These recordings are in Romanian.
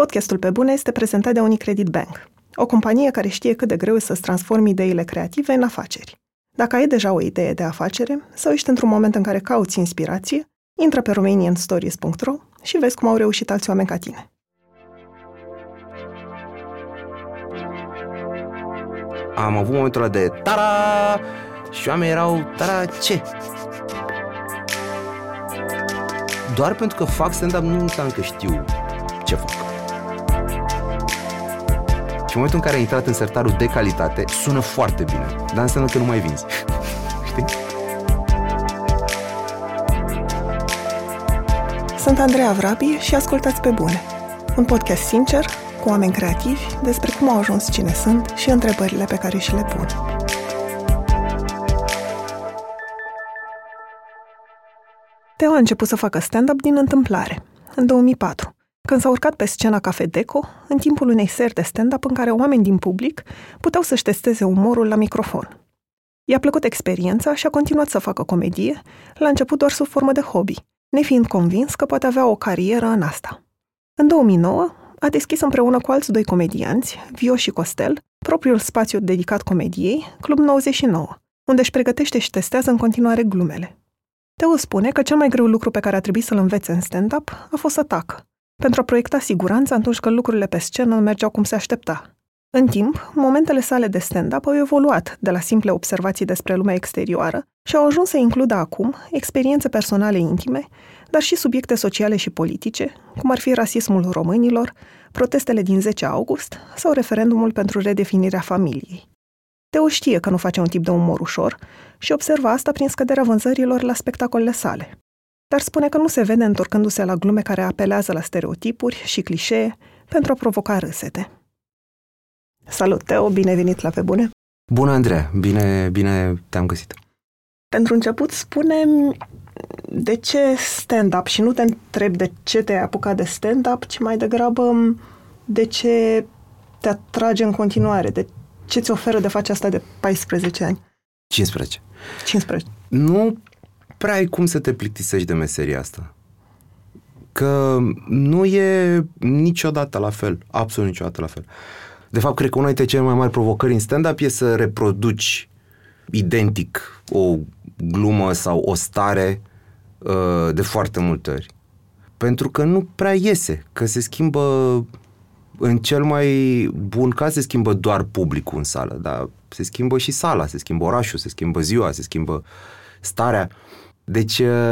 Podcastul Pe Bune este prezentat de Unicredit Bank, o companie care știe cât de greu să-ți transformi ideile creative în afaceri. Dacă ai deja o idee de afacere sau ești într-un moment în care cauți inspirație, intră pe romanianstories.ro și vezi cum au reușit alți oameni ca tine. Am avut momentul ăla de tara și oamenii erau tara ce? Doar pentru că fac stand-up nu înseamnă că știu ce fac. Și în momentul în care ai intrat în sertarul de calitate, sună foarte bine, dar înseamnă că nu mai vinzi. Știi? Sunt Andreea Vrabi și ascultați pe bune. Un podcast sincer, cu oameni creativi, despre cum au ajuns cine sunt și întrebările pe care și le pun. Teo a început să facă stand-up din întâmplare, în 2004, când s-a urcat pe scena Cafe Deco, în timpul unei seri de stand-up în care oameni din public puteau să-și testeze umorul la microfon. I-a plăcut experiența și a continuat să facă comedie, la început doar sub formă de hobby, nefiind convins că poate avea o carieră în asta. În 2009, a deschis împreună cu alți doi comedianți, Vio și Costel, propriul spațiu dedicat comediei, Club 99, unde își pregătește și testează în continuare glumele. Teo spune că cel mai greu lucru pe care a trebuit să-l învețe în stand-up a fost să tacă, pentru a proiecta siguranța atunci când lucrurile pe scenă nu mergeau cum se aștepta. În timp, momentele sale de stand-up au evoluat de la simple observații despre lumea exterioară și au ajuns să includă acum experiențe personale intime, dar și subiecte sociale și politice, cum ar fi rasismul românilor, protestele din 10 august sau referendumul pentru redefinirea familiei. Teo știe că nu face un tip de umor ușor și observă asta prin scăderea vânzărilor la spectacolele sale. Dar spune că nu se vede întorcându-se la glume care apelează la stereotipuri și clișee pentru a provoca râsete. Salut, Teo, bine venit la Pe Bune! Bună, Andreea! Bine, bine te-am găsit! Pentru început, spune de ce stand-up și nu te întreb de ce te-ai apucat de stand-up, ci mai degrabă de ce te atrage în continuare, de ce ți oferă de face asta de 14 ani? 15. 15. Nu prea ai cum să te plictisești de meseria asta. Că nu e niciodată la fel, absolut niciodată la fel. De fapt, cred că una dintre cele mai mari provocări în stand-up e să reproduci identic o glumă sau o stare uh, de foarte multe ori. Pentru că nu prea iese, că se schimbă în cel mai bun caz se schimbă doar publicul în sală, dar se schimbă și sala, se schimbă orașul, se schimbă ziua, se schimbă starea. Deci uh,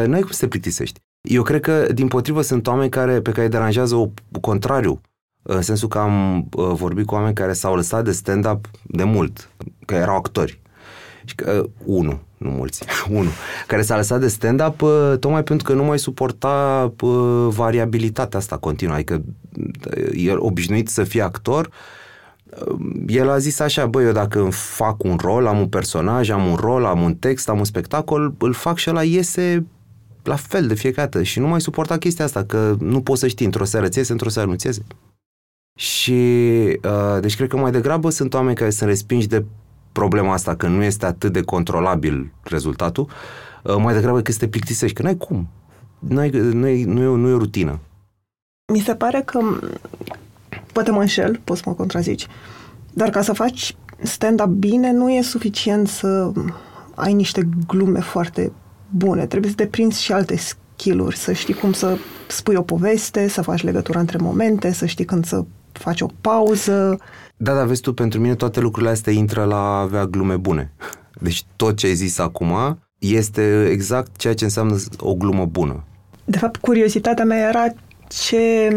nu ai cum să te plictisești. Eu cred că, din potrivă, sunt oameni care, pe care îi deranjează o, contrariu. În sensul că am uh, vorbit cu oameni care s-au lăsat de stand-up de mult, că erau actori. Și că, uh, unu, nu mulți, unul, care s-a lăsat de stand-up uh, tocmai pentru că nu mai suporta uh, variabilitatea asta continuă. Adică uh, el obișnuit să fie actor, el a zis așa, băi, eu dacă fac un rol, am un personaj, am un rol, am un text, am un spectacol, îl fac și ăla iese la fel de fiecare dată și nu mai suporta chestia asta, că nu poți să știi, într-o seară ți iese, într-o seară nu ți iese. Și, uh, deci cred că mai degrabă sunt oameni care sunt respinși de problema asta, că nu este atât de controlabil rezultatul, uh, mai degrabă că este plictisești, că n-ai cum. N-ai, nu, e, nu, e, nu e o rutină. Mi se pare că, poate mă înșel, poți să mă contrazici, dar ca să faci stand-up bine, nu e suficient să ai niște glume foarte bune. Trebuie să deprinzi și alte skill-uri, să știi cum să spui o poveste, să faci legătura între momente, să știi când să faci o pauză. Da, dar vezi tu, pentru mine toate lucrurile astea intră la a avea glume bune. Deci tot ce ai zis acum este exact ceea ce înseamnă o glumă bună. De fapt, curiozitatea mea era ce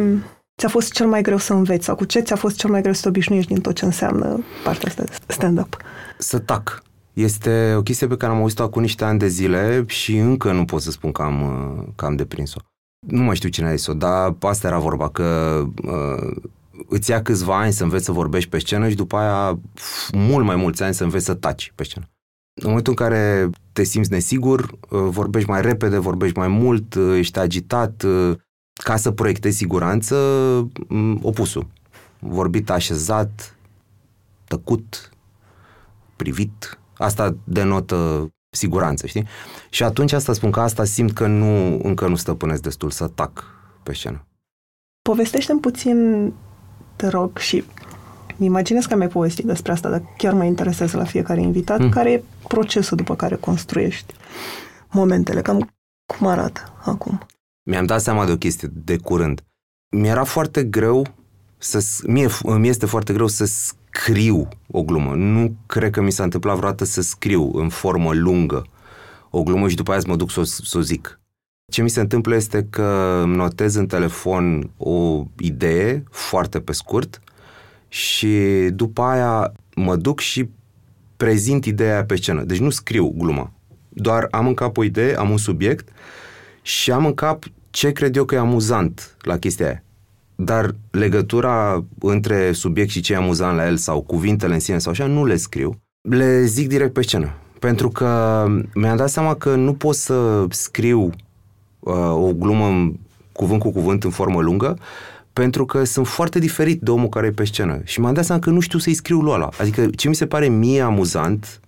ți-a fost cel mai greu să înveți sau cu ce ți-a fost cel mai greu să te obișnuiești din tot ce înseamnă partea asta de stand-up? Să tac. Este o chestie pe care am auzit-o acum niște ani de zile și încă nu pot să spun că am, că am deprins-o. Nu mai știu cine a zis-o, dar asta era vorba, că uh, îți ia câțiva ani să înveți să vorbești pe scenă și după aia mult mai mulți ani să înveți să taci pe scenă. În momentul în care te simți nesigur, uh, vorbești mai repede, vorbești mai mult, uh, ești agitat, uh, ca să proiectezi siguranță, mm, opusul. Vorbit așezat, tăcut, privit, asta denotă siguranță, știi? Și atunci asta spun că asta simt că nu, încă nu stăpânesc destul să tac pe scenă. Povestește-mi puțin, te rog, și imaginez că mi-ai povestit despre asta, dar chiar mă interesează la fiecare invitat, mm. care e procesul după care construiești momentele, cam cum arată acum? Mi-am dat seama de o chestie de curând. Mi-era foarte greu să... Mie, mi este foarte greu să scriu o glumă. Nu cred că mi s-a întâmplat vreodată să scriu în formă lungă o glumă și după aia să mă duc să o, să o zic. Ce mi se întâmplă este că îmi notez în telefon o idee foarte pe scurt și după aia mă duc și prezint ideea pe scenă. Deci nu scriu gluma. Doar am în cap o idee, am un subiect și am în cap ce cred eu că e amuzant la chestia aia. Dar legătura între subiect și ce e amuzant la el sau cuvintele în sine sau așa, nu le scriu. Le zic direct pe scenă. Pentru că mi-am dat seama că nu pot să scriu uh, o glumă cuvânt cu cuvânt în formă lungă, pentru că sunt foarte diferit de omul care e pe scenă. Și m-am dat seama că nu știu să-i scriu lui ăla. Adică ce mi se pare mie amuzant,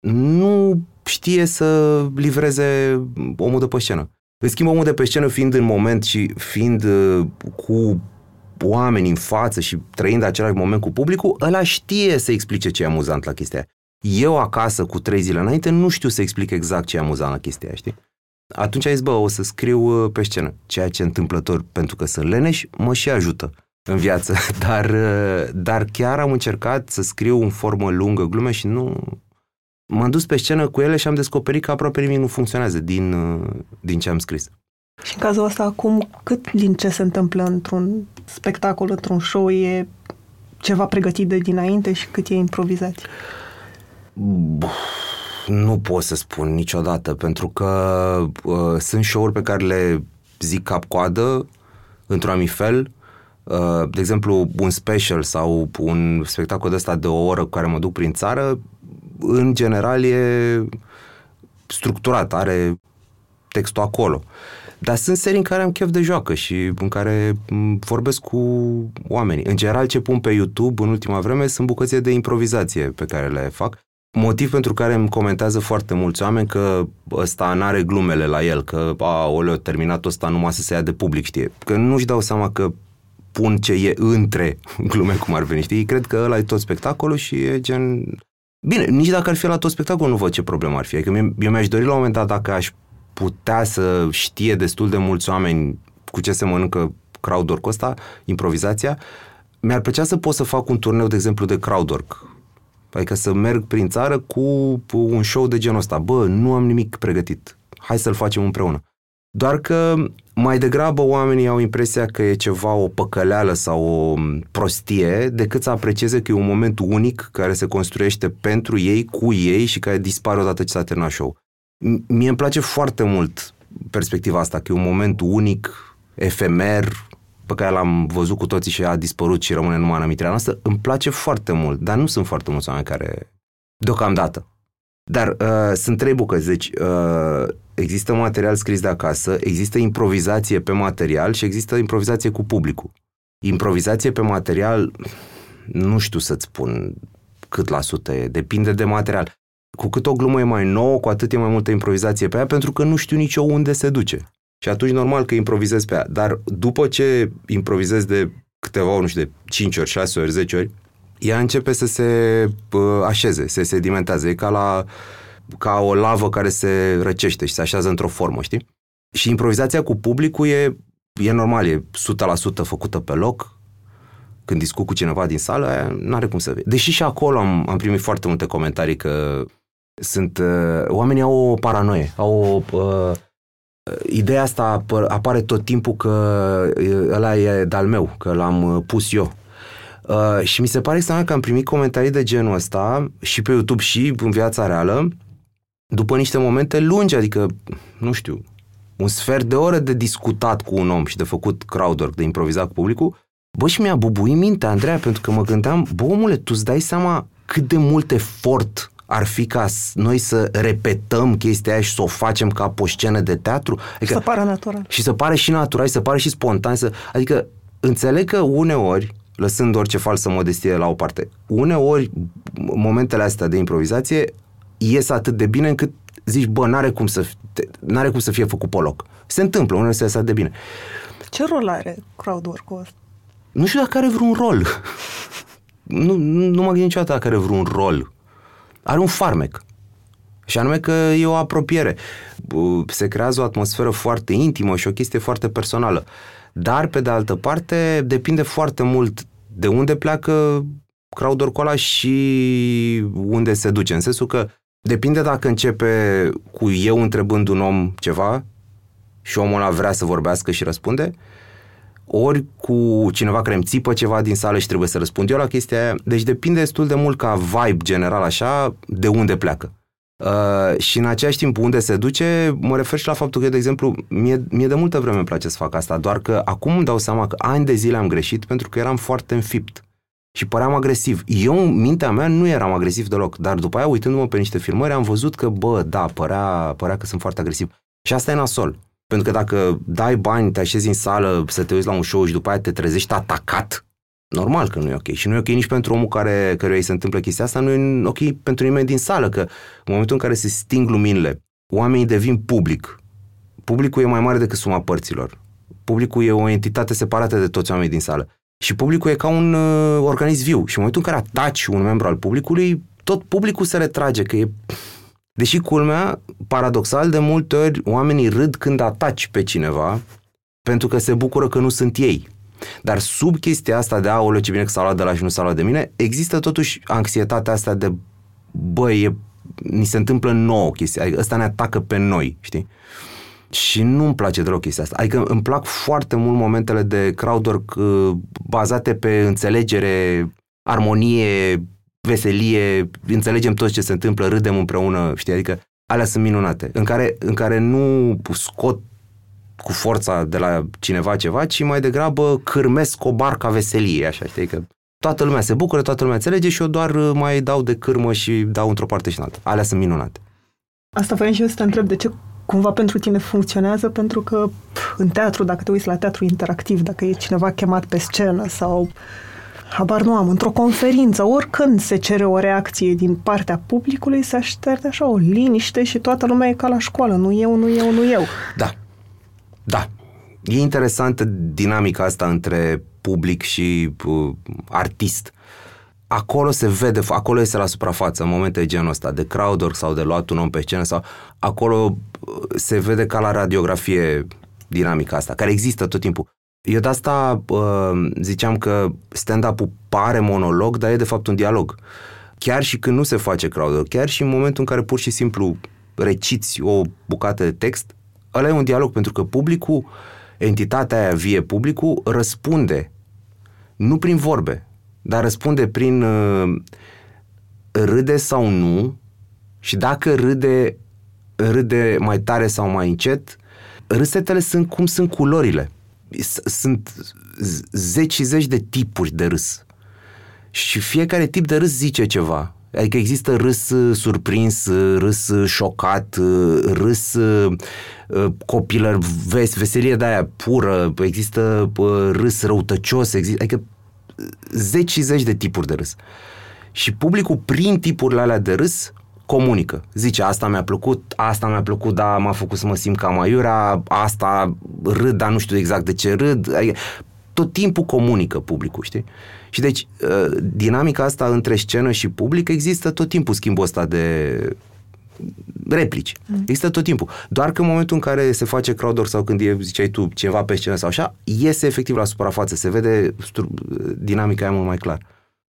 nu știe să livreze omul de pe scenă. În schimb, omul de pe scenă fiind în moment și fiind uh, cu oameni în față și trăind același moment cu publicul, ăla știe să explice ce e amuzant la chestia Eu acasă, cu trei zile înainte, nu știu să explic exact ce e amuzant la chestia aia, știi? Atunci ai zis, bă, o să scriu uh, pe scenă, ceea ce întâmplător, pentru că sunt leneș, mă și ajută în viață, dar, uh, dar chiar am încercat să scriu în formă lungă glume și nu... M-am dus pe scenă cu ele și am descoperit că aproape nimic nu funcționează din, uh, din ce am scris. Și în cazul ăsta, acum, cât din ce se întâmplă într-un spectacol, într-un show, e ceva pregătit de dinainte și cât e improvizat? Nu pot să spun niciodată, pentru că uh, sunt show-uri pe care le zic cap-coadă, într-un anumit fel. Uh, de exemplu, un special sau un spectacol de ăsta de o oră cu care mă duc prin țară, în general e structurat, are textul acolo. Dar sunt serii în care am chef de joacă și în care vorbesc cu oamenii. În general, ce pun pe YouTube în ultima vreme sunt bucățe de improvizație pe care le fac. Motiv pentru care îmi comentează foarte mulți oameni că ăsta n-are glumele la el, că a, oleo, terminat ăsta numai să se ia de public, știe. Că nu-și dau seama că pun ce e între glume, cum ar veni, știi? Cred că ăla e tot spectacolul și e gen... Bine, nici dacă ar fi la tot spectacolul, nu văd ce problemă ar fi. Adică eu mi-aș dori la un moment dat dacă aș putea să știe destul de mulți oameni cu ce se mănâncă crowdwork ăsta, improvizația, mi-ar plăcea să pot să fac un turneu, de exemplu, de crowdwork. Adică să merg prin țară cu un show de genul ăsta. Bă, nu am nimic pregătit. Hai să-l facem împreună. Doar că mai degrabă oamenii au impresia că e ceva, o păcăleală sau o prostie, decât să aprecieze că e un moment unic care se construiește pentru ei, cu ei și care dispare odată ce s-a terminat show. Mie îmi place foarte mult perspectiva asta, că e un moment unic, efemer, pe care l-am văzut cu toții și a dispărut și rămâne numai în amintirea noastră, îmi place foarte mult, dar nu sunt foarte mulți oameni care, deocamdată. Dar uh, sunt trei bucăți, deci uh, există material scris de acasă, există improvizație pe material și există improvizație cu publicul. Improvizație pe material, nu știu să-ți spun cât la sută e, depinde de material cu cât o glumă e mai nouă, cu atât e mai multă improvizație pe ea, pentru că nu știu nici eu unde se duce. Și atunci normal că improvizez pe ea. Dar după ce improvizez de câteva ori, nu știu, de 5 ori, 6 ori, 10 ori, ea începe să se uh, așeze, se sedimentează. E ca, la, ca o lavă care se răcește și se așează într-o formă, știi? Și improvizația cu publicul e, e normal, e 100% făcută pe loc, când discut cu cineva din sală, nu are cum să vezi. Deși și acolo am, am primit foarte multe comentarii că sunt, uh, oamenii au o paranoie, au o, uh, ideea asta apare tot timpul că uh, ăla e de-al meu, că l-am uh, pus eu. Uh, și mi se pare extraordinar că am primit comentarii de genul ăsta și pe YouTube și în viața reală după niște momente lungi, adică, nu știu, un sfert de oră de discutat cu un om și de făcut crowdwork, de improvizat cu publicul, bă, și mi-a bubuit mintea, Andreea, pentru că mă gândeam, bă, omule, tu îți dai seama cât de mult efort ar fi ca noi să repetăm chestia aia și să o facem ca pe o scenă de teatru. Adică, să pară natural. Și să pare și natural, și să pare și spontan. Să, adică înțeleg că uneori, lăsând orice falsă modestie la o parte, uneori momentele astea de improvizație ies atât de bine încât zici, bă, n-are cum să, n-are cum să fie făcut pe loc. Se întâmplă, uneori se iasă de bine. Ce rol are crowdwork-ul ăsta? Nu știu dacă are vreun rol. nu, nu, nu mă gândesc niciodată dacă are vreun rol. Are un farmec. Și anume că e o apropiere. Se creează o atmosferă foarte intimă și o chestie foarte personală. Dar, pe de altă parte, depinde foarte mult de unde pleacă crowdwork ăla și unde se duce. În sensul că depinde dacă începe cu eu întrebând un om ceva și omul ăla vrea să vorbească și răspunde, ori cu cineva care îmi țipă ceva din sală și trebuie să răspund eu la chestia aia. Deci depinde destul de mult ca vibe general așa de unde pleacă. Uh, și în același timp unde se duce, mă refer și la faptul că, de exemplu, mie, mie de multă vreme îmi place să fac asta, doar că acum îmi dau seama că ani de zile am greșit pentru că eram foarte înfipt și păream agresiv. Eu, în mintea mea, nu eram agresiv deloc, dar după aia, uitându-mă pe niște filmări, am văzut că, bă, da, părea, părea că sunt foarte agresiv. Și asta e nasol. Pentru că dacă dai bani, te așezi în sală să te uiți la un show și după aia te trezești atacat, normal că nu e ok. Și nu e ok nici pentru omul care, care îi se întâmplă chestia asta, nu e ok pentru nimeni din sală, că în momentul în care se sting luminile, oamenii devin public. Publicul e mai mare decât suma părților. Publicul e o entitate separată de toți oamenii din sală. Și publicul e ca un uh, organism viu. Și în momentul în care ataci un membru al publicului, tot publicul se retrage, că e... Deși culmea, paradoxal, de multe ori oamenii râd când ataci pe cineva, pentru că se bucură că nu sunt ei. Dar sub chestia asta de aoleu ce bine că s-a luat de la și nu s-a luat de mine, există totuși anxietatea asta de băi, e, ni se întâmplă nouă chestia, adică ăsta ne atacă pe noi, știi? Și nu-mi place deloc chestia asta. Adică îmi plac foarte mult momentele de crowdwork uh, bazate pe înțelegere, armonie, veselie, înțelegem tot ce se întâmplă, râdem împreună, știi? Adică alea sunt minunate, în care, în care nu scot cu forța de la cineva ceva, ci mai degrabă cârmesc o barca veselie, așa, știi, că toată lumea se bucură, toată lumea înțelege și eu doar uh, mai dau de cârmă și dau într-o parte și în alta. Alea sunt minunate. Asta voiam și eu să te întreb, de ce cumva pentru tine funcționează? Pentru că în teatru, dacă te uiți la teatru interactiv, dacă e cineva chemat pe scenă sau habar nu am, într-o conferință, oricând se cere o reacție din partea publicului, se așterne așa o liniște și toată lumea e ca la școală, nu eu, nu eu, nu eu. Da, da. E interesantă dinamica asta între public și uh, artist. Acolo se vede, acolo este la suprafață, în momente de genul ăsta, de crowdwork sau de luat un om pe scenă sau acolo uh, se vede ca la radiografie dinamica asta, care există tot timpul. Eu de asta uh, ziceam că stand-up-ul pare monolog, dar e de fapt un dialog. Chiar și când nu se face crowdwork, chiar și în momentul în care pur și simplu reciți o bucată de text, ăla e un dialog, pentru că publicul, entitatea aia vie, publicul, răspunde, nu prin vorbe, dar răspunde prin uh, râde sau nu și dacă râde, râde mai tare sau mai încet, râsetele sunt cum sunt culorile. Sunt zeci și zeci de tipuri de râs. Și fiecare tip de râs zice ceva. Adică există râs uh, surprins, uh, râs uh, șocat, râs copilăr, ves, veselie de aia pură, există râs răutăcios, există, adică zeci și zeci de tipuri de râs. Și publicul, prin tipurile alea de râs, comunică. Zice, asta mi-a plăcut, asta mi-a plăcut, dar m-a făcut să mă simt ca maiurea, asta râd, dar nu știu exact de ce râd. Adică, tot timpul comunică publicul, știi? Și deci, uh, dinamica asta între scenă și public există tot timpul schimbul ăsta de replici. Mm. Există tot timpul. Doar că în momentul în care se face crowdwork sau când e, ziceai tu, ceva pe scenă sau așa, iese efectiv la suprafață, se vede dinamica aia mult mai clar.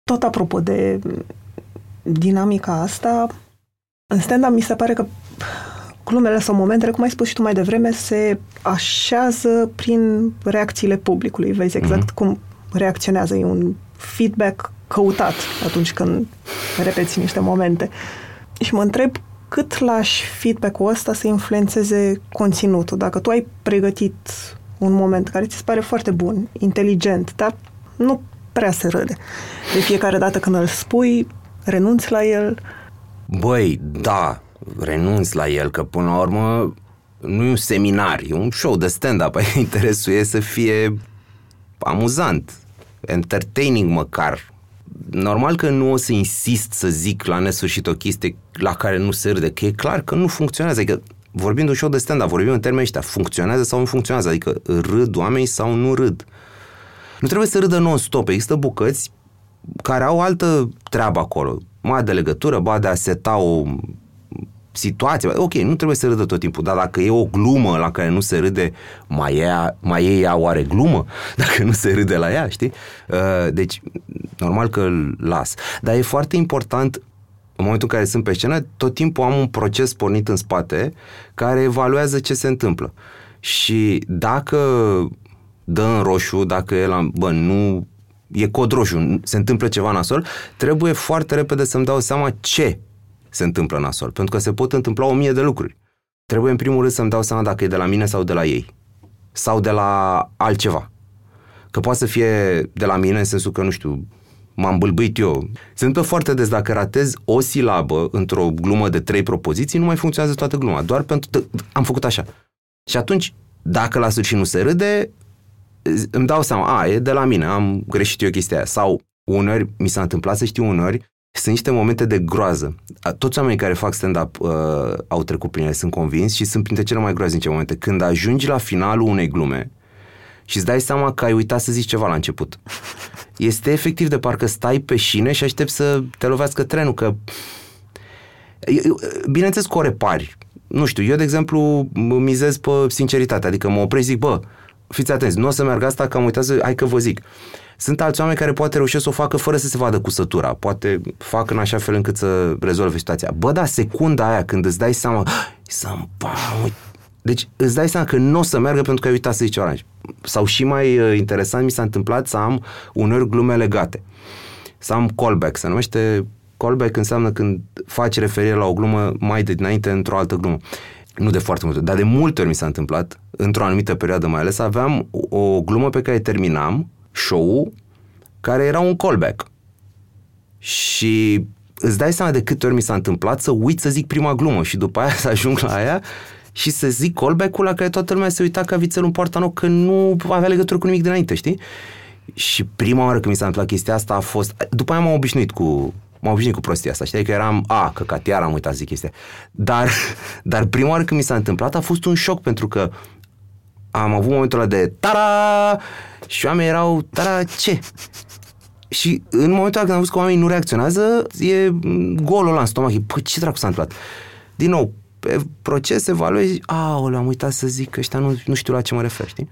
Tot apropo de dinamica asta, în stand mi se pare că glumele sau momentele, cum ai spus și tu mai devreme, se așează prin reacțiile publicului. Vezi exact mm-hmm. cum reacționează. E un feedback căutat atunci când repeți niște momente. Și mă întreb cât lași feedback-ul ăsta să influențeze conținutul. Dacă tu ai pregătit un moment care ți se pare foarte bun, inteligent, dar nu prea se râde. De fiecare dată când îl spui, renunți la el. Băi, da, renunți la el, că până la urmă nu e un seminar, e un show de stand-up. Interesul e să fie amuzant, entertaining măcar. Normal că nu o să insist să zic la nesfârșit o chestie la care nu se râde, că e clar că nu funcționează. Adică vorbim de un show de stand-up, vorbim în termeni ăștia, funcționează sau nu funcționează, adică râd oamenii sau nu râd. Nu trebuie să râdă non-stop, există bucăți care au altă treabă acolo, mai de legătură, ba de a seta o situație. Ok, nu trebuie să râdă tot timpul, dar dacă e o glumă la care nu se râde, mai e, mai e ea oare glumă? Dacă nu se râde la ea, știi? Uh, deci, normal că îl las. Dar e foarte important în momentul în care sunt pe scenă, tot timpul am un proces pornit în spate care evaluează ce se întâmplă. Și dacă dă în roșu, dacă el, bă, nu e cod roșu, se întâmplă ceva nasol, trebuie foarte repede să-mi dau seama ce se întâmplă nasol. Pentru că se pot întâmpla o mie de lucruri. Trebuie în primul rând să-mi dau seama dacă e de la mine sau de la ei. Sau de la altceva. Că poate să fie de la mine în sensul că, nu știu, m-am bâlbâit eu. Se întâmplă foarte des dacă ratez o silabă într-o glumă de trei propoziții, nu mai funcționează toată gluma, doar pentru că am făcut așa. Și atunci, dacă la sfârșit nu se râde, îmi dau seama, a, e de la mine, am greșit eu chestia aia. Sau uneori, mi s-a întâmplat să știu uneori, sunt niște momente de groază. Toți oamenii care fac stand-up uh, au trecut prin ele, sunt convins, și sunt printre cele mai groaznice momente. Când ajungi la finalul unei glume și îți dai seama că ai uitat să zici ceva la început. Este efectiv de parcă stai pe șine și aștepți să te lovească trenul, că bineînțeles că o repari. Nu știu, eu, de exemplu, mizez pe sinceritate, adică mă opresc, zic, bă, fiți atenți, nu o să meargă asta, că am uitat să, hai că vă zic. Sunt alți oameni care poate reușesc să o facă fără să se vadă cu sătura, poate fac în așa fel încât să rezolve situația. Bă, da, secunda aia când îți dai seama, să-mi deci îți dai seama că nu o să meargă pentru că ai uitat să zici oranj. Sau și mai uh, interesant, mi s-a întâmplat să am uneori glume legate. Să am callback, se numește callback înseamnă când faci referire la o glumă mai de dinainte într-o altă glumă. Nu de foarte multe, dar de multe ori mi s-a întâmplat, într-o anumită perioadă mai ales, aveam o glumă pe care terminam show-ul, care era un callback. Și îți dai seama de câte ori mi s-a întâmplat să uit să zic prima glumă și după aia să ajung la aia și să zic callback-ul la care toată lumea se uita ca vițel în poarta nou, că nu avea legătură cu nimic dinainte, știi? Și prima oară când mi s-a întâmplat chestia asta a fost... După aia m-am obișnuit cu m-am obișnuit cu prostia asta, știi? Că eram, a, că iar am uitat să zic chestia. Dar, dar prima oară când mi s-a întâmplat a fost un șoc pentru că am avut momentul ăla de tara și oamenii erau, tara ce? Și în momentul ăla când am văzut că oamenii nu reacționează, e golul ăla în stomac. E, păi ce dracu s-a întâmplat? Din nou, pe proces evaluezi, aoleu, am uitat să zic că ăștia nu, nu știu la ce mă refer, știi?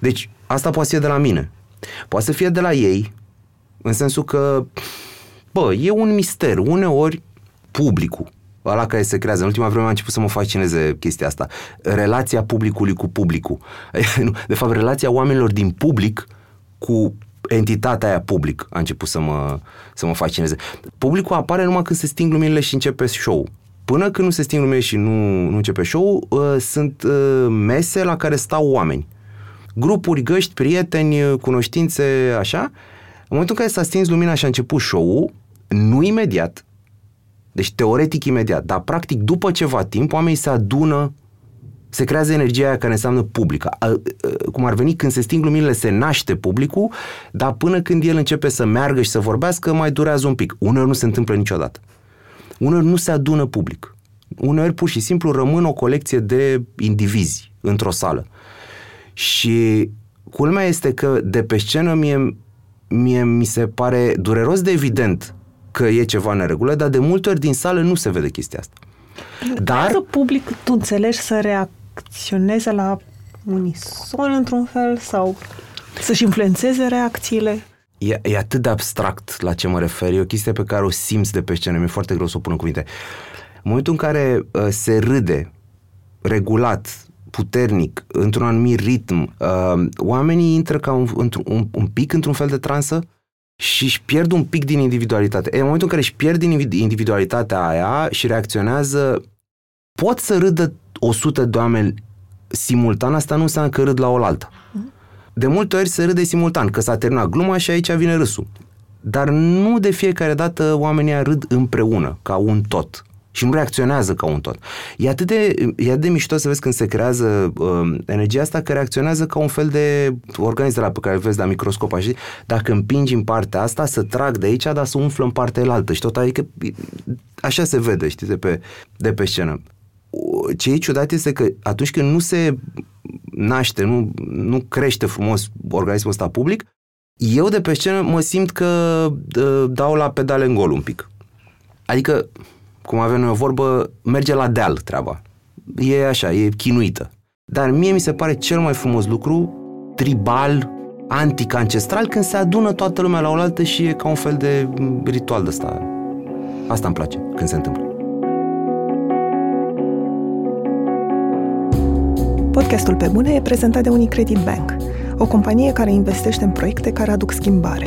Deci, asta poate să fie de la mine. Poate să fie de la ei, în sensul că, bă, e un mister. Uneori, publicul, ăla care se creează. În ultima vreme a început să mă fascineze chestia asta. Relația publicului cu publicul. De fapt, relația oamenilor din public cu entitatea aia public a început să mă, să mă fascineze. Publicul apare numai când se sting luminile și începe show Până când nu se sting lumea și nu, nu începe show uh, sunt uh, mese la care stau oameni. Grupuri, găști, prieteni, uh, cunoștințe, așa. În momentul în care s-a stins lumina și a început show nu imediat, deci teoretic imediat, dar practic după ceva timp oamenii se adună se creează energia aia care înseamnă publică. Cum ar veni, când se sting luminile, se naște publicul, dar până când el începe să meargă și să vorbească, mai durează un pic. Uneori nu se întâmplă niciodată. Uneori nu se adună public. Uneori pur și simplu rămân o colecție de indivizi într-o sală. Și culmea este că de pe scenă mie, mie mi se pare dureros de evident că e ceva în regulă, dar de multe ori din sală nu se vede chestia asta. Dar... Să public, tu înțelegi să reacționeze la unison într-un fel sau să-și influențeze reacțiile? e, e atât de abstract la ce mă refer. E o chestie pe care o simți de pe scenă. Mi-e foarte greu să o pun în cuvinte. În momentul în care uh, se râde regulat, puternic, într-un anumit ritm, uh, oamenii intră ca un, într un, un pic într-un fel de transă și își pierd un pic din individualitate. E, în momentul în care își pierd din individualitatea aia și reacționează, pot să râdă 100 de oameni simultan, asta nu înseamnă că râd la oaltă. Mm de multe ori se râde simultan, că s-a terminat gluma și aici vine râsul. Dar nu de fiecare dată oamenii râd împreună, ca un tot. Și nu reacționează ca un tot. E atât de, e atât de mișto să vezi când se creează uh, energia asta că reacționează ca un fel de organism de la pe care îl vezi la microscop. Așa, dacă împingi în partea asta, să trag de aici, dar să umflă în partea elaltă. Și tot, adică așa se vede, știi, de pe, de pe scenă ce e ciudat este că atunci când nu se naște, nu, nu crește frumos organismul ăsta public, eu de pe scenă mă simt că dau la pedale în gol un pic. Adică, cum avem noi o vorbă, merge la deal treaba. E așa, e chinuită. Dar mie mi se pare cel mai frumos lucru, tribal, antic, ancestral, când se adună toată lumea la oaltă și e ca un fel de ritual de ăsta. Asta îmi place când se întâmplă. Podcastul Pe Bune e prezentat de Unicredit Bank, o companie care investește în proiecte care aduc schimbare.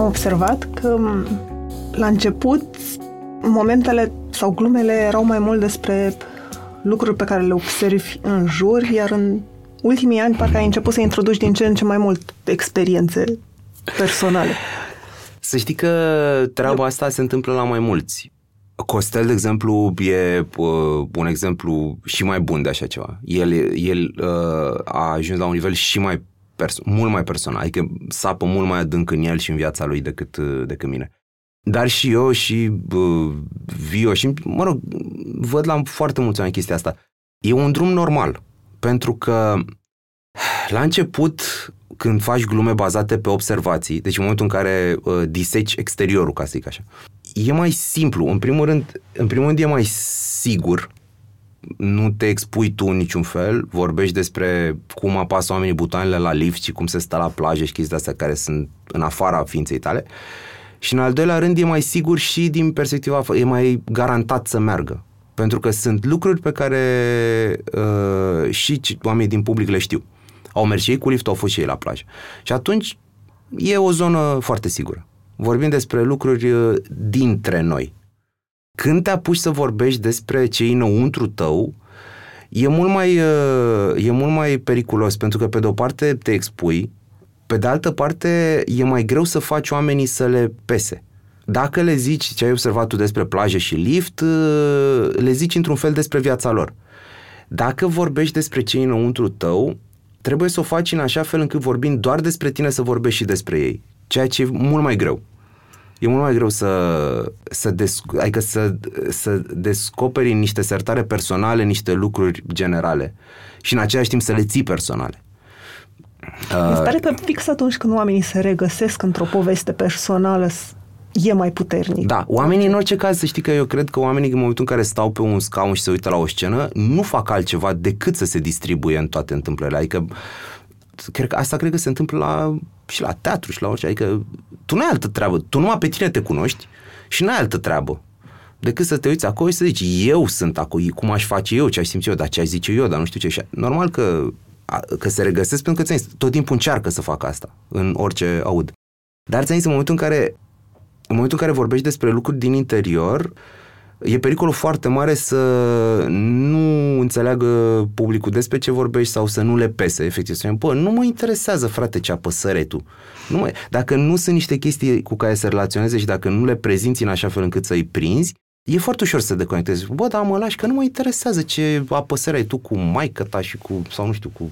Am observat că la început momentele sau glumele erau mai mult despre lucruri pe care le observi în jur, iar în ultimii ani parcă ai început să introduci din ce în ce mai mult experiențe personale. Să știi că treaba asta se întâmplă la mai mulți. Costel, de exemplu, e uh, un exemplu și mai bun de așa ceva. El, el uh, a ajuns la un nivel și mai perso- mult mai personal, adică sapă mult mai adânc în el și în viața lui decât, uh, decât mine. Dar și eu și uh, Vio și, mă rog, văd la foarte mulți ani chestia asta. E un drum normal, pentru că la început când faci glume bazate pe observații, deci în momentul în care uh, diseci exteriorul, ca să zic așa, e mai simplu. În primul rând, în primul rând e mai sigur, nu te expui tu în niciun fel, vorbești despre cum apasă oamenii butoanele la lift și cum se stă la plajă și chestii astea care sunt în afara ființei tale. Și în al doilea rând e mai sigur și din perspectiva, e mai garantat să meargă. Pentru că sunt lucruri pe care uh, și oamenii din public le știu. Au mers și ei cu lift, au fost și ei la plajă. Și atunci e o zonă foarte sigură. Vorbim despre lucruri uh, dintre noi. Când te apuci să vorbești despre ce e înăuntru tău, e mult mai, uh, e mult mai periculos, pentru că pe de o parte te expui, pe de altă parte e mai greu să faci oamenii să le pese. Dacă le zici ce ai observat tu despre plajă și lift, uh, le zici într-un fel despre viața lor. Dacă vorbești despre ce e înăuntru tău, trebuie să o faci în așa fel încât vorbind doar despre tine să vorbești și despre ei. Ceea ce e mult mai greu. E mult mai greu să, să, desc- adică să, să descoperi niște sertare personale, niște lucruri generale și în același timp să le ții personale. Mi se pare că fix atunci când oamenii se regăsesc într-o poveste personală e mai puternic. Da, oamenii în orice caz să știi că eu cred că oamenii în momentul în care stau pe un scaun și se uită la o scenă nu fac altceva decât să se distribuie în toate întâmplările. Adică cred că asta cred că se întâmplă la, și la teatru și la orice. Adică tu nu ai altă treabă. Tu numai pe tine te cunoști și nu ai altă treabă decât să te uiți acolo și să zici eu sunt acolo, cum aș face eu, ce aș simți eu, dar ce aș zice eu, dar nu știu ce. Normal că, că se regăsesc pentru că tot timpul încearcă să facă asta în orice aud. Dar ți-am zis, în momentul în care în momentul în care vorbești despre lucruri din interior, e pericolul foarte mare să nu înțeleagă publicul despre ce vorbești sau să nu le pese, efectiv. Să bă, nu mă interesează, frate, ce apăsări tu. Nu mă... Dacă nu sunt niște chestii cu care să relaționeze și dacă nu le prezinți în așa fel încât să-i prinzi, e foarte ușor să te deconectezi. Bă, dar mă lași că nu mă interesează ce apăsări ai tu cu maică ta și cu, sau nu știu, cu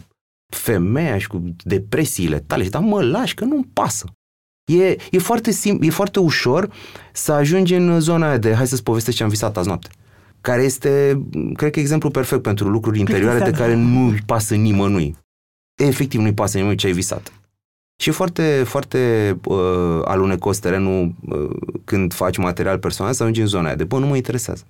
femeia și cu depresiile tale. Dar mă lași că nu-mi pasă. E, e, foarte sim, e foarte ușor să ajungi în zona aia de hai să-ți povestesc ce am visat azi noapte. Care este, cred că, exemplu perfect pentru lucruri interioare de care nu-i pasă nimănui. Efectiv, nu-i pasă nimănui ce ai visat. Și e foarte, foarte uh, alunecos terenul uh, când faci material personal să ajungi în zona aia de, bă, nu mă interesează.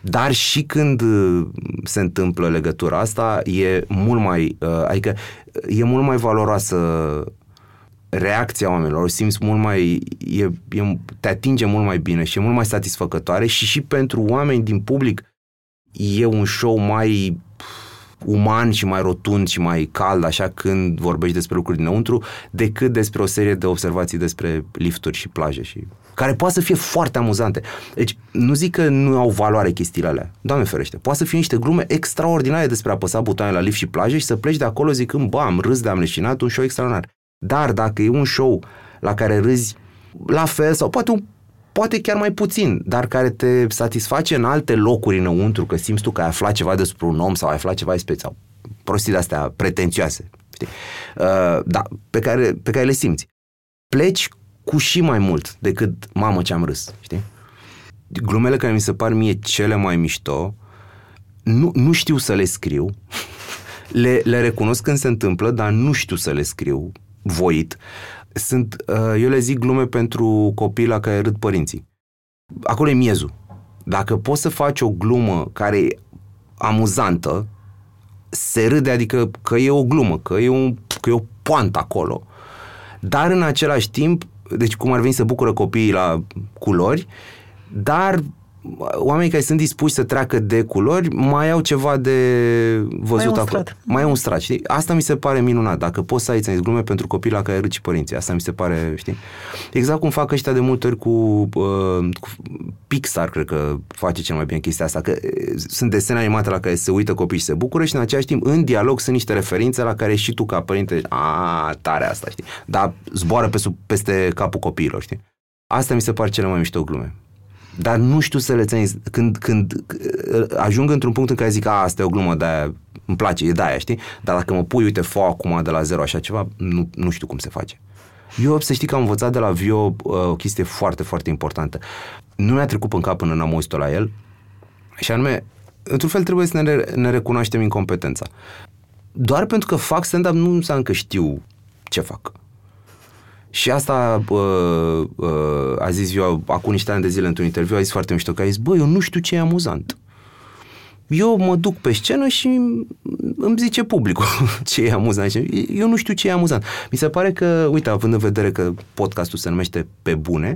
Dar și când uh, se întâmplă legătura asta, e mult mai, uh, adică e mult mai valoroasă reacția oamenilor, o simți mult mai, e, e, te atinge mult mai bine și e mult mai satisfăcătoare și și pentru oameni din public e un show mai uman și mai rotund și mai cald, așa când vorbești despre lucruri dinăuntru, decât despre o serie de observații despre lifturi și plaje și care poate să fie foarte amuzante. Deci, nu zic că nu au valoare chestiile alea. Doamne ferește. Poate să fie niște glume extraordinare despre a apăsa butoane la lift și plaje și să pleci de acolo zicând, bă, am râs de am leșinat, un show extraordinar. Dar dacă e un show la care râzi la fel sau poate un poate chiar mai puțin, dar care te satisface în alte locuri înăuntru, că simți tu că ai aflat ceva despre un om sau ai aflat ceva despre sau prostii de-astea pretențioase, știi? Uh, da, pe care, pe care le simți. Pleci cu și mai mult decât mamă ce am râs, știi? Glumele care mi se par mie cele mai mișto, nu, nu știu să le scriu, le, le recunosc când se întâmplă, dar nu știu să le scriu voit. Sunt, uh, eu le zic glume pentru copii la care râd părinții. Acolo e miezul. Dacă poți să faci o glumă care e amuzantă, se râde, adică că e o glumă, că e, un, că e o poantă acolo. Dar în același timp, deci cum ar veni să bucură copiii la culori, dar oamenii care sunt dispuși să treacă de culori mai au ceva de văzut mai acolo. Mai e un strat, știi? Asta mi se pare minunat. Dacă poți să ai ți glume pentru copii la care râci părinții. Asta mi se pare, știi? Exact cum fac ăștia de multe ori cu, uh, cu Pixar, cred că face cel mai bine chestia asta. Că uh, sunt desene animate la care se uită copii și se bucură și în același timp în dialog sunt niște referințe la care și tu ca părinte, a, tare asta, știi? Dar zboară pe sub, peste capul copiilor, știi? Asta mi se pare cele mai mișto glume dar nu știu să le țin. Când, când uh, ajung într-un punct în care zic, a, asta e o glumă de aia, îmi place, e de aia, știi? Dar dacă mă pui, uite, fă acum de la zero așa ceva, nu, nu știu cum se face. Eu să știi că am învățat de la Vio uh, o chestie foarte, foarte importantă. Nu mi-a trecut în cap până n-am auzit la el și anume, într-un fel trebuie să ne, ne recunoaștem incompetența. Doar pentru că fac stand-up nu înseamnă că știu ce fac. Și asta uh, uh, a zis eu acum niște ani de zile într-un interviu, a zis foarte mișto, că a zis, bă, eu nu știu ce e amuzant. Eu mă duc pe scenă și îmi zice publicul ce e amuzant. Eu nu știu ce e amuzant. Mi se pare că, uite, având în vedere că podcastul se numește Pe Bune,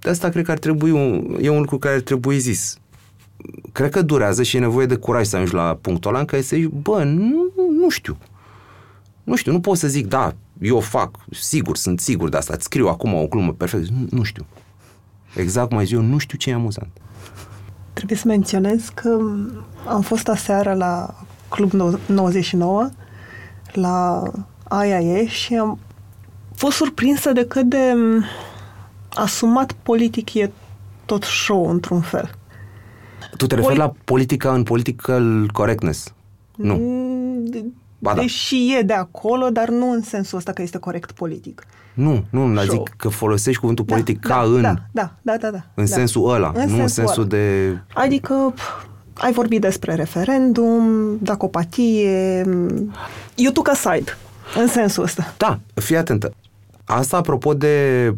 de asta cred că ar trebui un, e un lucru care ar trebui zis. Cred că durează și e nevoie de curaj să ajungi la punctul ăla în care să zici, bă, nu, nu știu. Nu știu, nu pot să zic, da, eu fac, sigur, sunt sigur de asta, îți scriu acum o glumă perfectă. Nu, nu știu. Exact cum ai zis, eu nu știu ce e amuzant. Trebuie să menționez că am fost aseară la Club 99, la AIAE și am fost surprinsă de cât de asumat politic e tot show într-un fel. Tu te referi Poli- la politica în political correctness? Nu. Mm, Ba da. Deși e de acolo, dar nu în sensul ăsta că este corect politic. Nu, nu, nu zic că folosești cuvântul da, politic da, ca da, în. Da, da, da, da. da în da. sensul ăla, în nu sensul în sensul ăla. de... Adică ai vorbit despre referendum, dacopatie, you took a side, în sensul ăsta. Da, fii atentă. Asta apropo de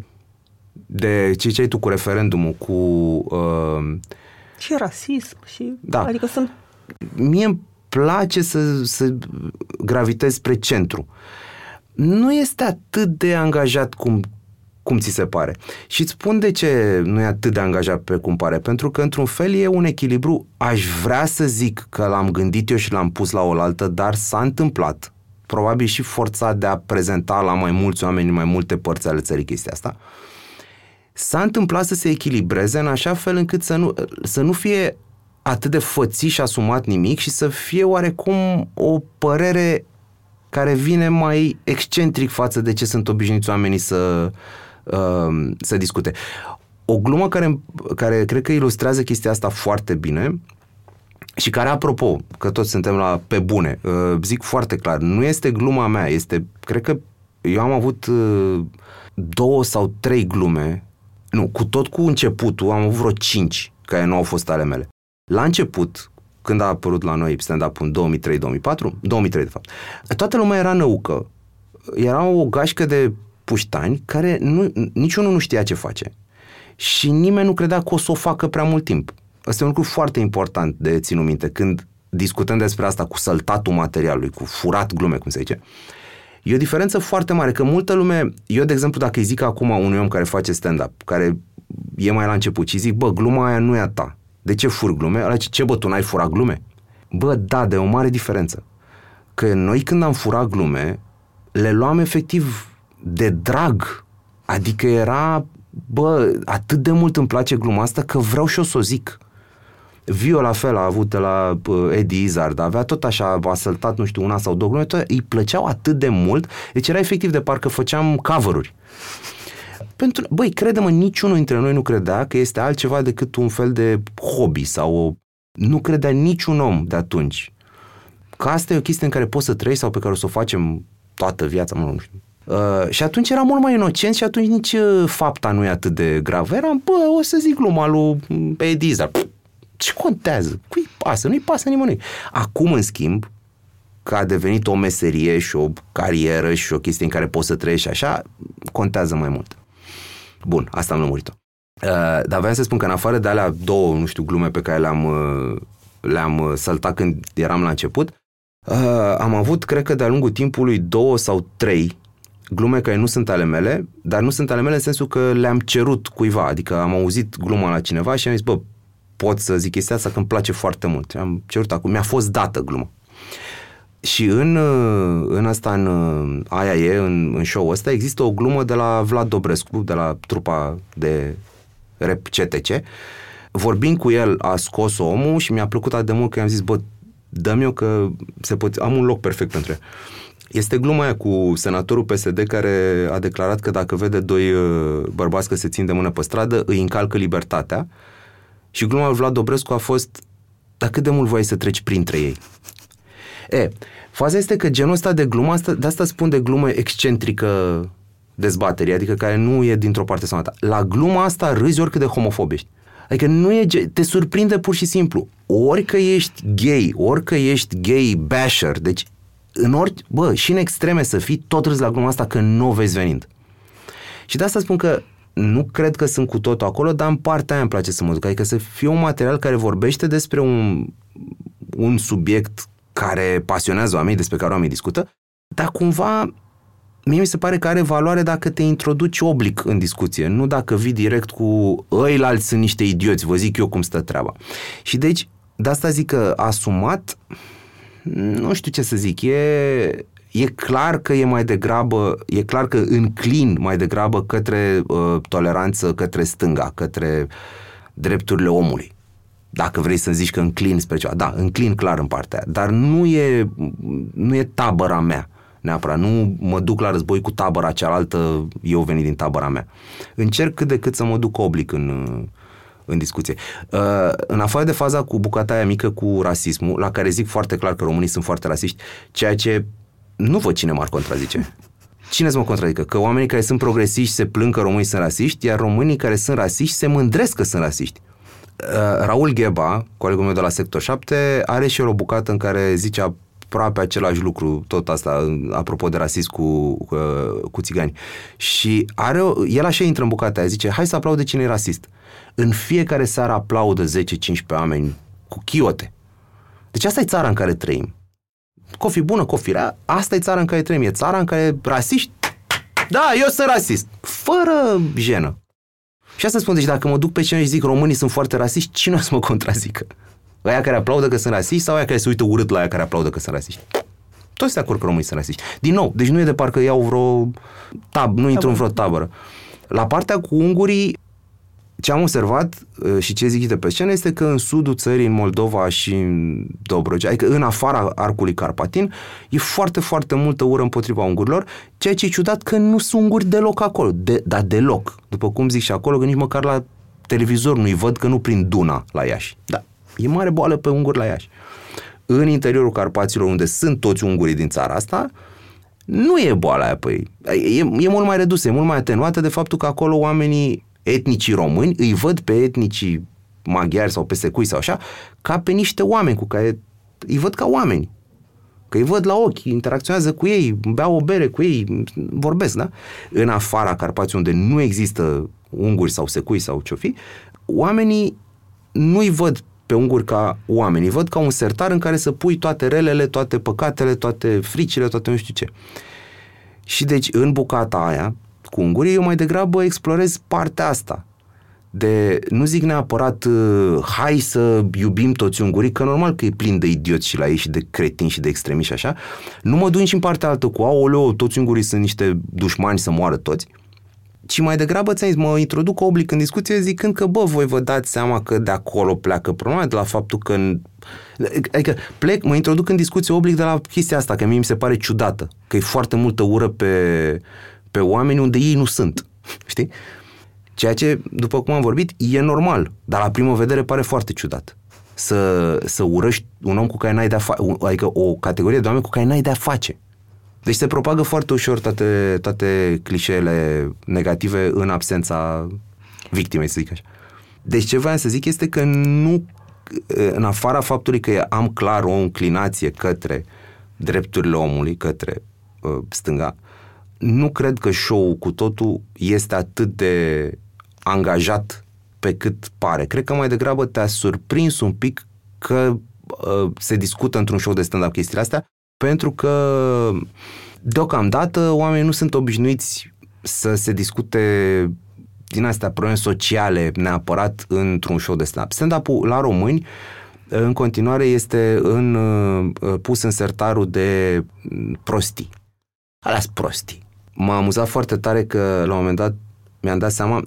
de ce ce ai tu cu referendumul, cu... Uh, și rasism, și... Da. Adică sunt... Mie îmi place să, să gravitezi spre centru. Nu este atât de angajat cum, cum ți se pare. Și îți spun de ce nu e atât de angajat pe cum pare. Pentru că, într-un fel, e un echilibru. Aș vrea să zic că l-am gândit eu și l-am pus la oaltă, dar s-a întâmplat. Probabil și forțat de a prezenta la mai mulți oameni, mai multe părți ale țării chestia asta. S-a întâmplat să se echilibreze în așa fel încât să nu, să nu fie atât de fățiș și asumat nimic și să fie oarecum o părere care vine mai excentric față de ce sunt obișnuiți oamenii să, uh, să discute. O glumă care, care cred că ilustrează chestia asta foarte bine și care, apropo, că toți suntem la pe bune, uh, zic foarte clar, nu este gluma mea, este, cred că eu am avut uh, două sau trei glume, nu, cu tot cu începutul am avut vreo cinci care nu au fost ale mele. La început, când a apărut la noi stand-up în 2003-2004, 2003 de fapt, toată lumea era năucă. Era o gașcă de puștani care nu, niciunul nu știa ce face. Și nimeni nu credea că o să o facă prea mult timp. Asta e un lucru foarte important de ținut minte când discutăm despre asta cu săltatul materialului, cu furat glume, cum se zice. E o diferență foarte mare, că multă lume, eu de exemplu dacă îi zic acum unui om care face stand-up, care e mai la început și zic, bă, gluma aia nu e a ta, de ce fur glume? Ăla ce, bă, tu n-ai furat glume? Bă, da, de o mare diferență. Că noi când am furat glume, le luam efectiv de drag. Adică era, bă, atât de mult îmi place gluma asta că vreau și o să o zic. Vio la fel a avut de la uh, Eddie Izzard, avea tot așa, a săltat, nu știu, una sau două glume, tot, îi plăceau atât de mult, deci era efectiv de parcă făceam cover-uri. Pentru, băi, crede-mă, niciunul dintre noi nu credea că este altceva decât un fel de hobby sau o... Nu credea niciun om de atunci că asta e o chestie în care poți să trăiești sau pe care o să o facem toată viața, mă, nu știu. Uh, și atunci era mult mai inocent și atunci nici uh, fapta nu e atât de gravă. Eram, bă, o să zic gluma lui Ediza. Ce contează? Cui pasă? Nu-i pasă nimănui. Acum, în schimb, că a devenit o meserie și o carieră și o chestie în care poți să trăiești și așa, contează mai mult. Bun, asta am lămurit-o. Uh, dar vreau să spun că în afară de alea două, nu știu, glume pe care le-am, uh, le-am uh, săltat când eram la început, uh, am avut, cred că de-a lungul timpului, două sau trei glume care nu sunt ale mele, dar nu sunt ale mele în sensul că le-am cerut cuiva, adică am auzit gluma la cineva și am zis, bă, pot să zic chestia asta că îmi place foarte mult. Am cerut acum, mi-a fost dată gluma. Și în, în asta, în aia e, în, în show ăsta, există o glumă de la Vlad Dobrescu, de la trupa de rap CTC. Vorbind cu el, a scos omul și mi-a plăcut atât de mult că i-am zis, bă, dă-mi eu că se pot, am un loc perfect pentru el. Este gluma aia cu senatorul PSD care a declarat că dacă vede doi uh, bărbați că se țin de mână pe stradă, îi încalcă libertatea. Și gluma lui Vlad Dobrescu a fost, dar cât de mult voi să treci printre ei? E, faza este că genul ăsta de glumă, asta, de asta spun de glumă excentrică dezbaterii, adică care nu e dintr-o parte sau alta. La gluma asta râzi oricât de homofоб ești. Adică nu e, te surprinde pur și simplu. Ori că ești gay, ori că ești gay basher, deci în ori, bă, și în extreme să fii, tot râzi la gluma asta că nu o vezi venind. Și de asta spun că nu cred că sunt cu totul acolo, dar în partea aia îmi place să mă duc. Adică să fie un material care vorbește despre un, un subiect care pasionează oamenii, despre care oamenii discută, dar cumva mie mi se pare că are valoare dacă te introduci oblic în discuție, nu dacă vii direct cu ăilalți sunt niște idioți, vă zic eu cum stă treaba. Și deci, de asta zic că asumat, nu știu ce să zic, e, e clar că e mai degrabă, e clar că înclin mai degrabă către uh, toleranță, către stânga, către drepturile omului. Dacă vrei să zici că înclin spre ceva. Da, înclin clar în partea aia. Dar nu e, nu e tabăra mea neapărat. Nu mă duc la război cu tabăra cealaltă, eu venit din tabăra mea. Încerc cât de cât să mă duc oblic în, în discuție. Uh, în afară de faza cu bucata aia mică cu rasismul, la care zic foarte clar că românii sunt foarte rasiști, ceea ce nu văd cine m-ar contrazice. Cine să mă contradică? Că oamenii care sunt progresiști se plâng că românii sunt rasiști, iar românii care sunt rasiști se mândresc că sunt rasiști. Uh, Raul Gheba, colegul meu de la Sector 7, are și el o bucată în care zice aproape același lucru, tot asta, apropo de rasism cu, cu, cu țigani. Și are, el așa intră în bucata aia, zice, hai să aplaude cine e rasist. În fiecare seară aplaudă 10-15 oameni cu chiote. Deci asta e țara în care trăim. Cofi bună, cofi rea, asta e țara în care trăim. E țara în care rasiști, da, eu sunt rasist, fără jenă. Și asta spun, deci dacă mă duc pe cineva și zic românii sunt foarte rasiști, cine o să mă contrazică? Aia care aplaudă că sunt rasiști sau aia care se uită urât la aia care aplaudă că sunt rasiști? Toți de acord că românii sunt rasiști. Din nou, deci nu e de parcă iau vreo tab, nu intru în vreo tabără. La partea cu ungurii, ce am observat uh, și ce zic de pe scenă este că în sudul țării, în Moldova și în Dobrogea, adică în afara arcului Carpatin, e foarte, foarte multă ură împotriva ungurilor, ceea ce e ciudat că nu sunt unguri deloc acolo, de, dar deloc. După cum zic și acolo, că nici măcar la televizor nu-i văd că nu prin Duna la Iași. Da, E mare boală pe unguri la Iași. În interiorul Carpaților, unde sunt toți ungurii din țara asta, nu e boala aia pe ei. E, e mult mai redusă, e mult mai atenuată de faptul că acolo oamenii etnicii români îi văd pe etnicii maghiari sau pe secui sau așa, ca pe niște oameni cu care îi văd ca oameni. Că îi văd la ochi, interacționează cu ei, beau o bere cu ei, vorbesc, da? În afara Carpației, unde nu există unguri sau secui sau ce fi, oamenii nu-i văd pe unguri ca oameni. Îi văd ca un sertar în care să pui toate relele, toate păcatele, toate fricile, toate nu știu ce. Și deci în bucata aia, cu ungurii, eu mai degrabă explorez partea asta. de, nu zic neapărat uh, hai să iubim toți ungurii, că normal că e plin de idioți și la ei și de cretini și de extremiști și așa, nu mă duc și în partea altă cu, aoleo, toți ungurii sunt niște dușmani să moară toți, ci mai degrabă ți-am zis, mă introduc oblic în discuție zicând că, bă, voi vă dați seama că de acolo pleacă problema, de la faptul că... Adică plec, mă introduc în discuție oblic de la chestia asta, că mie mi se pare ciudată, că e foarte multă ură pe, pe oameni unde ei nu sunt, știi? Ceea ce, după cum am vorbit, e normal, dar la primă vedere pare foarte ciudat. Să, să urăști un om cu care n-ai de-a face, adică o categorie de oameni cu care n-ai de-a face. Deci se propagă foarte ușor toate, toate clișeele negative în absența victimei, să zic așa. Deci ce vreau să zic este că nu, în afara faptului că am clar o înclinație către drepturile omului, către uh, stânga, nu cred că show cu totul este atât de angajat pe cât pare. Cred că mai degrabă te-a surprins un pic că uh, se discută într-un show de stand-up chestiile astea, pentru că deocamdată oamenii nu sunt obișnuiți să se discute din astea probleme sociale neapărat într-un show de stand-up. Stand-up-ul la români în continuare este în, uh, pus în sertarul de prostii. Alea prostii. M-a amuzat foarte tare că la un moment dat mi-am dat seama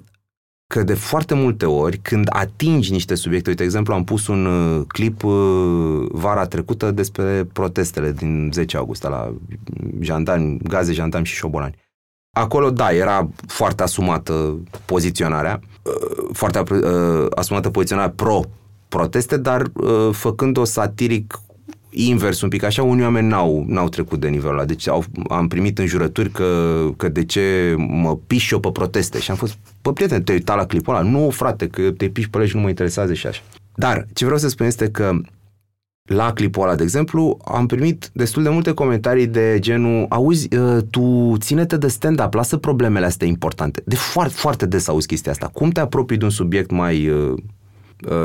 că de foarte multe ori, când atingi niște subiecte, uite, de exemplu, am pus un uh, clip uh, vara trecută despre protestele din 10 august la jandarmi, gaze, jandarmi și șobolani. Acolo, da, era foarte asumată poziționarea, uh, foarte uh, asumată poziționarea pro-proteste, dar uh, făcând-o satiric invers un pic așa, unii oameni n-au, n-au trecut de nivelul ăla. Deci au, am primit înjurături că, că de ce mă piși eu pe proteste. Și am fost, bă, prieten, te uita la clipul ăla? Nu, frate, că te piși pe ăla și nu mă interesează și așa. Dar ce vreau să spun este că la clipul ăla, de exemplu, am primit destul de multe comentarii de genul auzi, uh, tu ține-te de stand-up, lasă problemele astea importante. De foarte, foarte des auzi chestia asta. Cum te apropii de un subiect mai uh, Uh,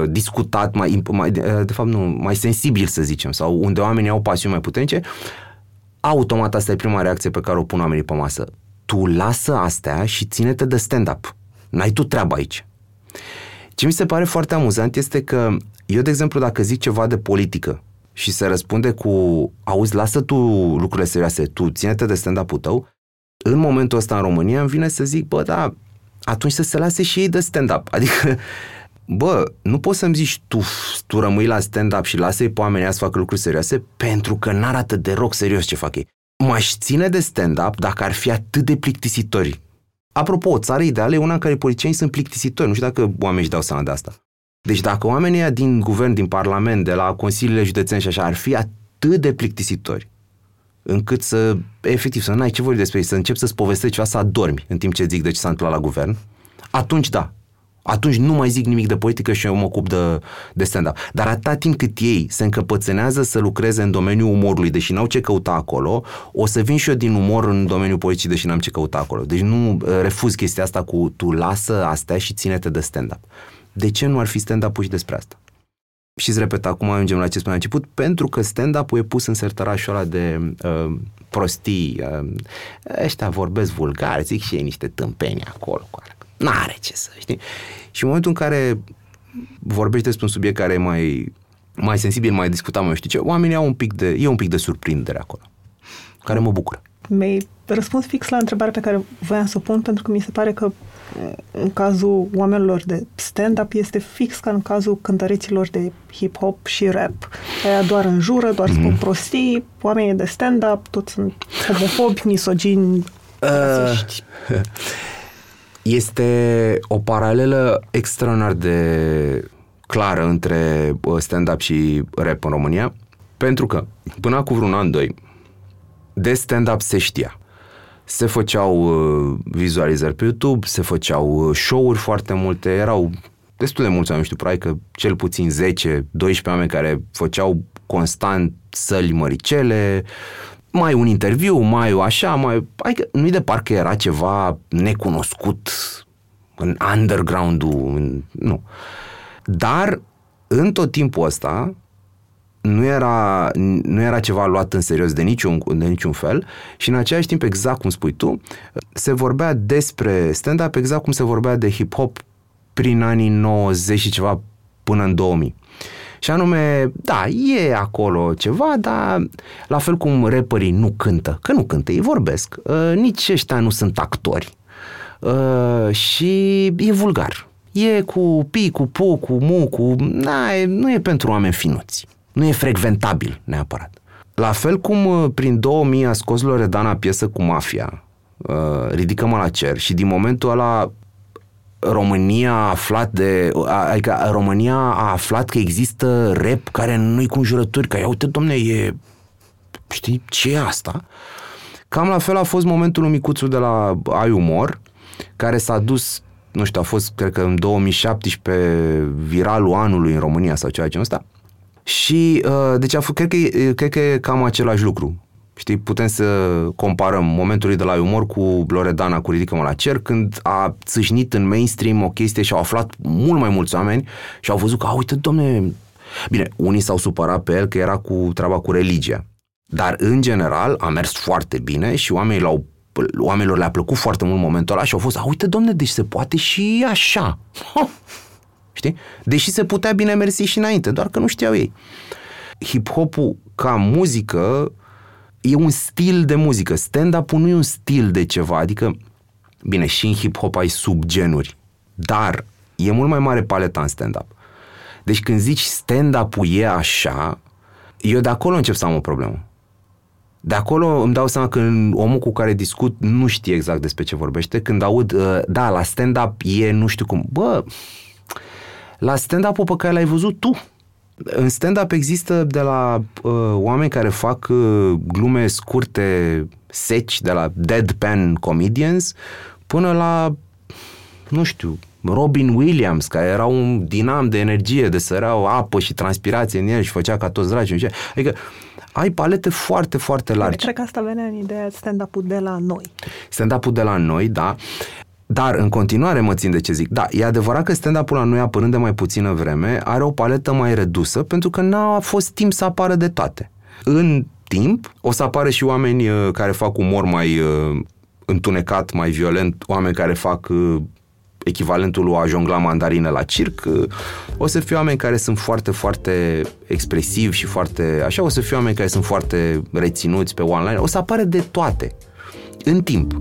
discutat, mai, mai, uh, de fapt nu, mai sensibil să zicem, sau unde oamenii au pasiuni mai puternice, automat asta e prima reacție pe care o pun oamenii pe masă. Tu lasă astea și ține-te de stand-up. N-ai tu treaba aici. Ce mi se pare foarte amuzant este că eu, de exemplu, dacă zic ceva de politică și se răspunde cu auzi, lasă tu lucrurile serioase, tu ține-te de stand-up-ul tău, în momentul ăsta în România îmi vine să zic, bă, da, atunci să se lase și ei de stand-up. Adică bă, nu poți să-mi zici tu, tu rămâi la stand-up și lasă-i pe oamenii să facă lucruri serioase pentru că n-arată deloc serios ce fac ei. M-aș ține de stand-up dacă ar fi atât de plictisitori. Apropo, o țară ideală e una în care politicienii sunt plictisitori. Nu știu dacă oamenii își dau seama de asta. Deci dacă oamenii din guvern, din parlament, de la consiliile județene și așa, ar fi atât de plictisitori, încât să, efectiv, să n-ai ce vorbi despre ei, să începi să-ți povestești ceva, să adormi în timp ce zic de ce s-a întâmplat la guvern, atunci da, atunci nu mai zic nimic de politică și eu mă ocup de, de stand-up. Dar atâta timp cât ei se încăpățânează să lucreze în domeniul umorului, deși n-au ce căuta acolo, o să vin și eu din umor în domeniul politicii, deși n-am ce căuta acolo. Deci nu uh, refuz chestia asta cu tu lasă astea și ține-te de stand-up. De ce nu ar fi stand-up și despre asta? Și îți repet, acum ajungem la ce spuneam început, pentru că stand-up-ul e pus în sertărașul ăla de uh, prostii, uh, ăștia vorbesc vulgar, zic și ei niște tâmpeni acolo, cu N-are ce să, știi? Și în momentul în care vorbești despre un subiect care e mai, mai sensibil, mai discutat, mai știi ce, oamenii au un pic de, e un pic de surprindere acolo, care mă bucură. Mi-ai răspuns fix la întrebarea pe care voiam să o pun, pentru că mi se pare că în cazul oamenilor de stand-up este fix ca în cazul cântăreților de hip-hop și rap. Aia doar înjură, doar mm-hmm. spun mhm. prostii, oamenii de stand-up, toți sunt homofobi, misogini, uh, Este o paralelă extraordinar de clară între stand-up și rap în România, pentru că până cu vreun an, doi, de stand-up se știa. Se făceau uh, vizualizări pe YouTube, se făceau uh, show-uri foarte multe, erau destul de mulți oameni, știu, probabil că cel puțin 10-12 oameni care făceau constant săli măricele, mai un interviu, mai o așa, mai... Adică nu-i de parcă era ceva necunoscut în underground-ul, în, nu. Dar în tot timpul ăsta nu era, nu era ceva luat în serios de niciun, de niciun fel și în același timp, exact cum spui tu, se vorbea despre stand-up exact cum se vorbea de hip-hop prin anii 90 și ceva până în 2000. Și anume, da, e acolo ceva, dar la fel cum rapperii nu cântă, că nu cântă, ei vorbesc, uh, nici ăștia nu sunt actori. Uh, și e vulgar. E cu pi, cu pu, cu mu, cu... Na, e, nu e pentru oameni finuți. Nu e frecventabil neapărat. La fel cum uh, prin 2000 a scos Loredana piesă cu Mafia, uh, Ridică-mă la cer și din momentul ăla România a aflat de, adică România a aflat că există rap care nu-i cu înjurături, că ia uite, domne, e, știi, ce e asta? Cam la fel a fost momentul lui Micuțu de la Ai Umor, care s-a dus, nu știu, a fost, cred că în 2017, viralul anului în România sau ceva genul ăsta. Și, uh, deci, a fost, cred, că, cred că e cam același lucru. Știi, putem să comparăm momentul de la umor cu Loredana cu Ridică-mă la cer, când a țâșnit în mainstream o chestie și au aflat mult mai mulți oameni și au văzut că, a, uite, domne... Bine, unii s-au supărat pe el că era cu treaba cu religia. Dar, în general, a mers foarte bine și oamenii l-au oamenilor le-a plăcut foarte mult momentul ăla și au fost, a, uite, domne, deci se poate și așa. Ha! Știi? Deși se putea bine mersi și înainte, doar că nu știau ei. Hip-hopul ca muzică e un stil de muzică. Stand-up-ul nu e un stil de ceva, adică, bine, și în hip-hop ai subgenuri, dar e mult mai mare paleta în stand-up. Deci când zici stand-up-ul e așa, eu de acolo încep să am o problemă. De acolo îmi dau seama că omul cu care discut nu știe exact despre ce vorbește. Când aud, uh, da, la stand-up e nu știu cum. Bă, la stand-up-ul pe care l-ai văzut tu, în stand-up există de la uh, oameni care fac uh, glume scurte, seci, de la deadpan comedians, până la, nu știu, Robin Williams, care era un dinam de energie, de săreau apă și transpirație în el și făcea ca toți dragi. Adică ai palete foarte, foarte largi. Cred că asta venea în ideea stand-up-ul de la noi. Stand-up-ul de la noi, da. Dar în continuare mă țin de ce zic. Da, e adevărat că stand-up-ul la noi, apărând de mai puțină vreme, are o paletă mai redusă pentru că n-a fost timp să apară de toate. În timp o să apară și oameni uh, care fac umor mai uh, întunecat, mai violent, oameni care fac uh, echivalentul lui a jongla mandarine la circ, uh, o să fie oameni care sunt foarte, foarte expresivi și foarte... Așa, o să fie oameni care sunt foarte reținuți pe online, o să apare de toate, în timp.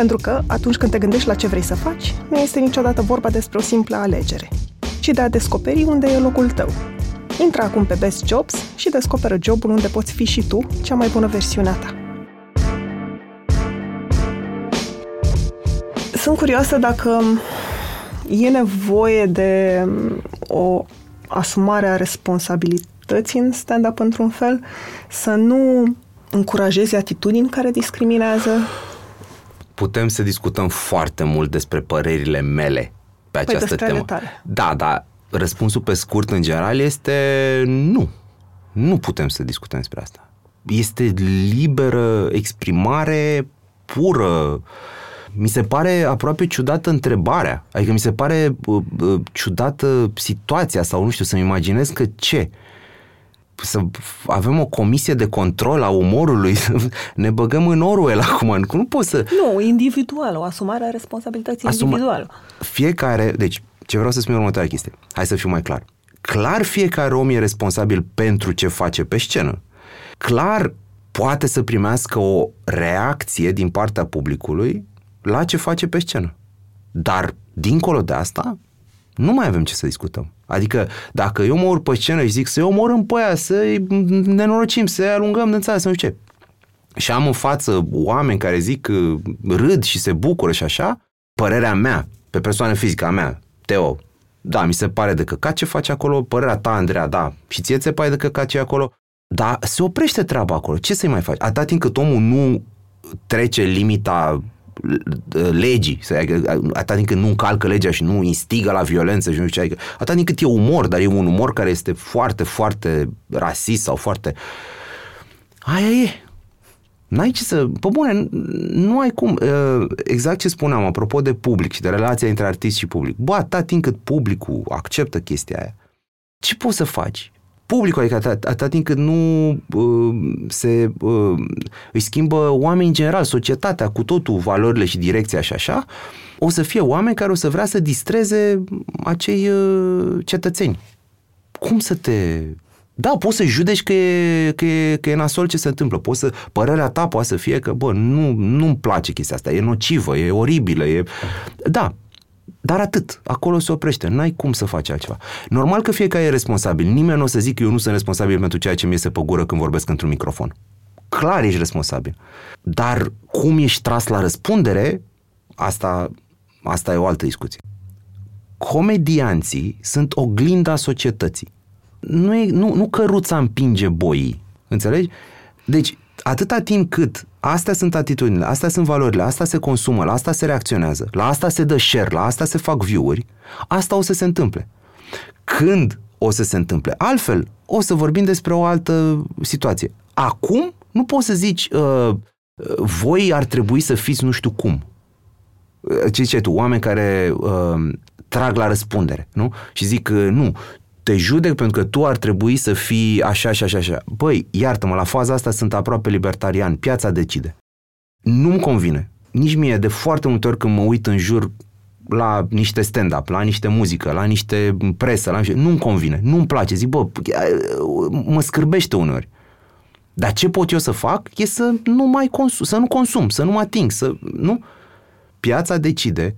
Pentru că, atunci când te gândești la ce vrei să faci, nu este niciodată vorba despre o simplă alegere, ci de a descoperi unde e locul tău. Intră acum pe Best Jobs și descoperă jobul unde poți fi și tu cea mai bună versiune a ta. Sunt curioasă dacă e nevoie de o asumare a responsabilității în stand-up într-un fel, să nu încurajezi atitudini care discriminează, putem să discutăm foarte mult despre părerile mele pe păi această temă. Tale. Da, dar răspunsul pe scurt în general este nu. Nu putem să discutăm despre asta. Este liberă exprimare pură. Mi se pare aproape ciudată întrebarea. Adică mi se pare uh, uh, ciudată situația sau nu știu, să-mi imaginez că ce? Să avem o comisie de control a umorului, ne băgăm în Orwell acum, nu poți să... Nu, individual, o asumare a responsabilității Asuma... individuală. Fiecare, deci, ce vreau să spun următoarea chestie, hai să fiu mai clar. Clar fiecare om e responsabil pentru ce face pe scenă. Clar poate să primească o reacție din partea publicului la ce face pe scenă. Dar, dincolo de asta, nu mai avem ce să discutăm. Adică dacă eu mă urc pe scenă și zic să eu omorâm pe aia, să nenorocim, să alungăm din țară, să nu știu ce. Și am în față oameni care zic râd și se bucură și așa, părerea mea, pe persoană fizică a mea, Teo, da, mi se pare de căcat ce face acolo, părerea ta, Andreea, da, și ție ți se pare de căcat ce e acolo, dar se oprește treaba acolo, ce să-i mai faci? Atâta timp cât omul nu trece limita legii, atâta timp cât nu încalcă legea și nu instigă la violență și nu știu ce, atâta timp cât e umor, dar e un umor care este foarte, foarte rasist sau foarte... Aia e. N-ai ce să... Pe bune, nu ai cum... Exact ce spuneam, apropo de public și de relația între artist și public. Bă, atâta timp cât publicul acceptă chestia aia, ce poți să faci? Publicul, adică atât, atât timp cât nu uh, se uh, îi schimbă oamenii în general, societatea cu totul, valorile și direcția și așa, o să fie oameni care o să vrea să distreze acei uh, cetățeni. Cum să te... Da, poți să judeci că e, că, e, că e nasol ce se întâmplă. Poți să, părerea ta poate să fie că, bă, nu, nu-mi place chestia asta, e nocivă, e oribilă, e... Da, dar atât. Acolo se oprește. N-ai cum să faci altceva. Normal că fiecare e responsabil. Nimeni nu o să zic că eu nu sunt responsabil pentru ceea ce mi iese pe gură când vorbesc într-un microfon. Clar ești responsabil. Dar cum ești tras la răspundere, asta, asta e o altă discuție. Comedianții sunt oglinda societății. Nu, e, nu, nu căruța împinge boii. Înțelegi? Deci, atâta timp cât astea sunt atitudinile, astea sunt valorile, asta se consumă, la asta se reacționează, la asta se dă share, la asta se fac view-uri, asta o să se întâmple. Când o să se întâmple? Altfel, o să vorbim despre o altă situație. Acum, nu poți să zici, uh, voi ar trebui să fiți nu știu cum. Uh, ce ziceai tu? Oameni care uh, trag la răspundere, nu? Și zic, uh, nu, te judec pentru că tu ar trebui să fii așa și așa, așa. Băi, iartă-mă, la faza asta sunt aproape libertarian, piața decide. Nu-mi convine. Nici mie, de foarte multe ori când mă uit în jur la niște stand-up, la niște muzică, la niște presă, la niște... nu-mi convine, nu-mi place. Zic, bă, mă scârbește uneori. Dar ce pot eu să fac e să nu mai consum, să nu consum, să nu mă ating, să, nu? Piața decide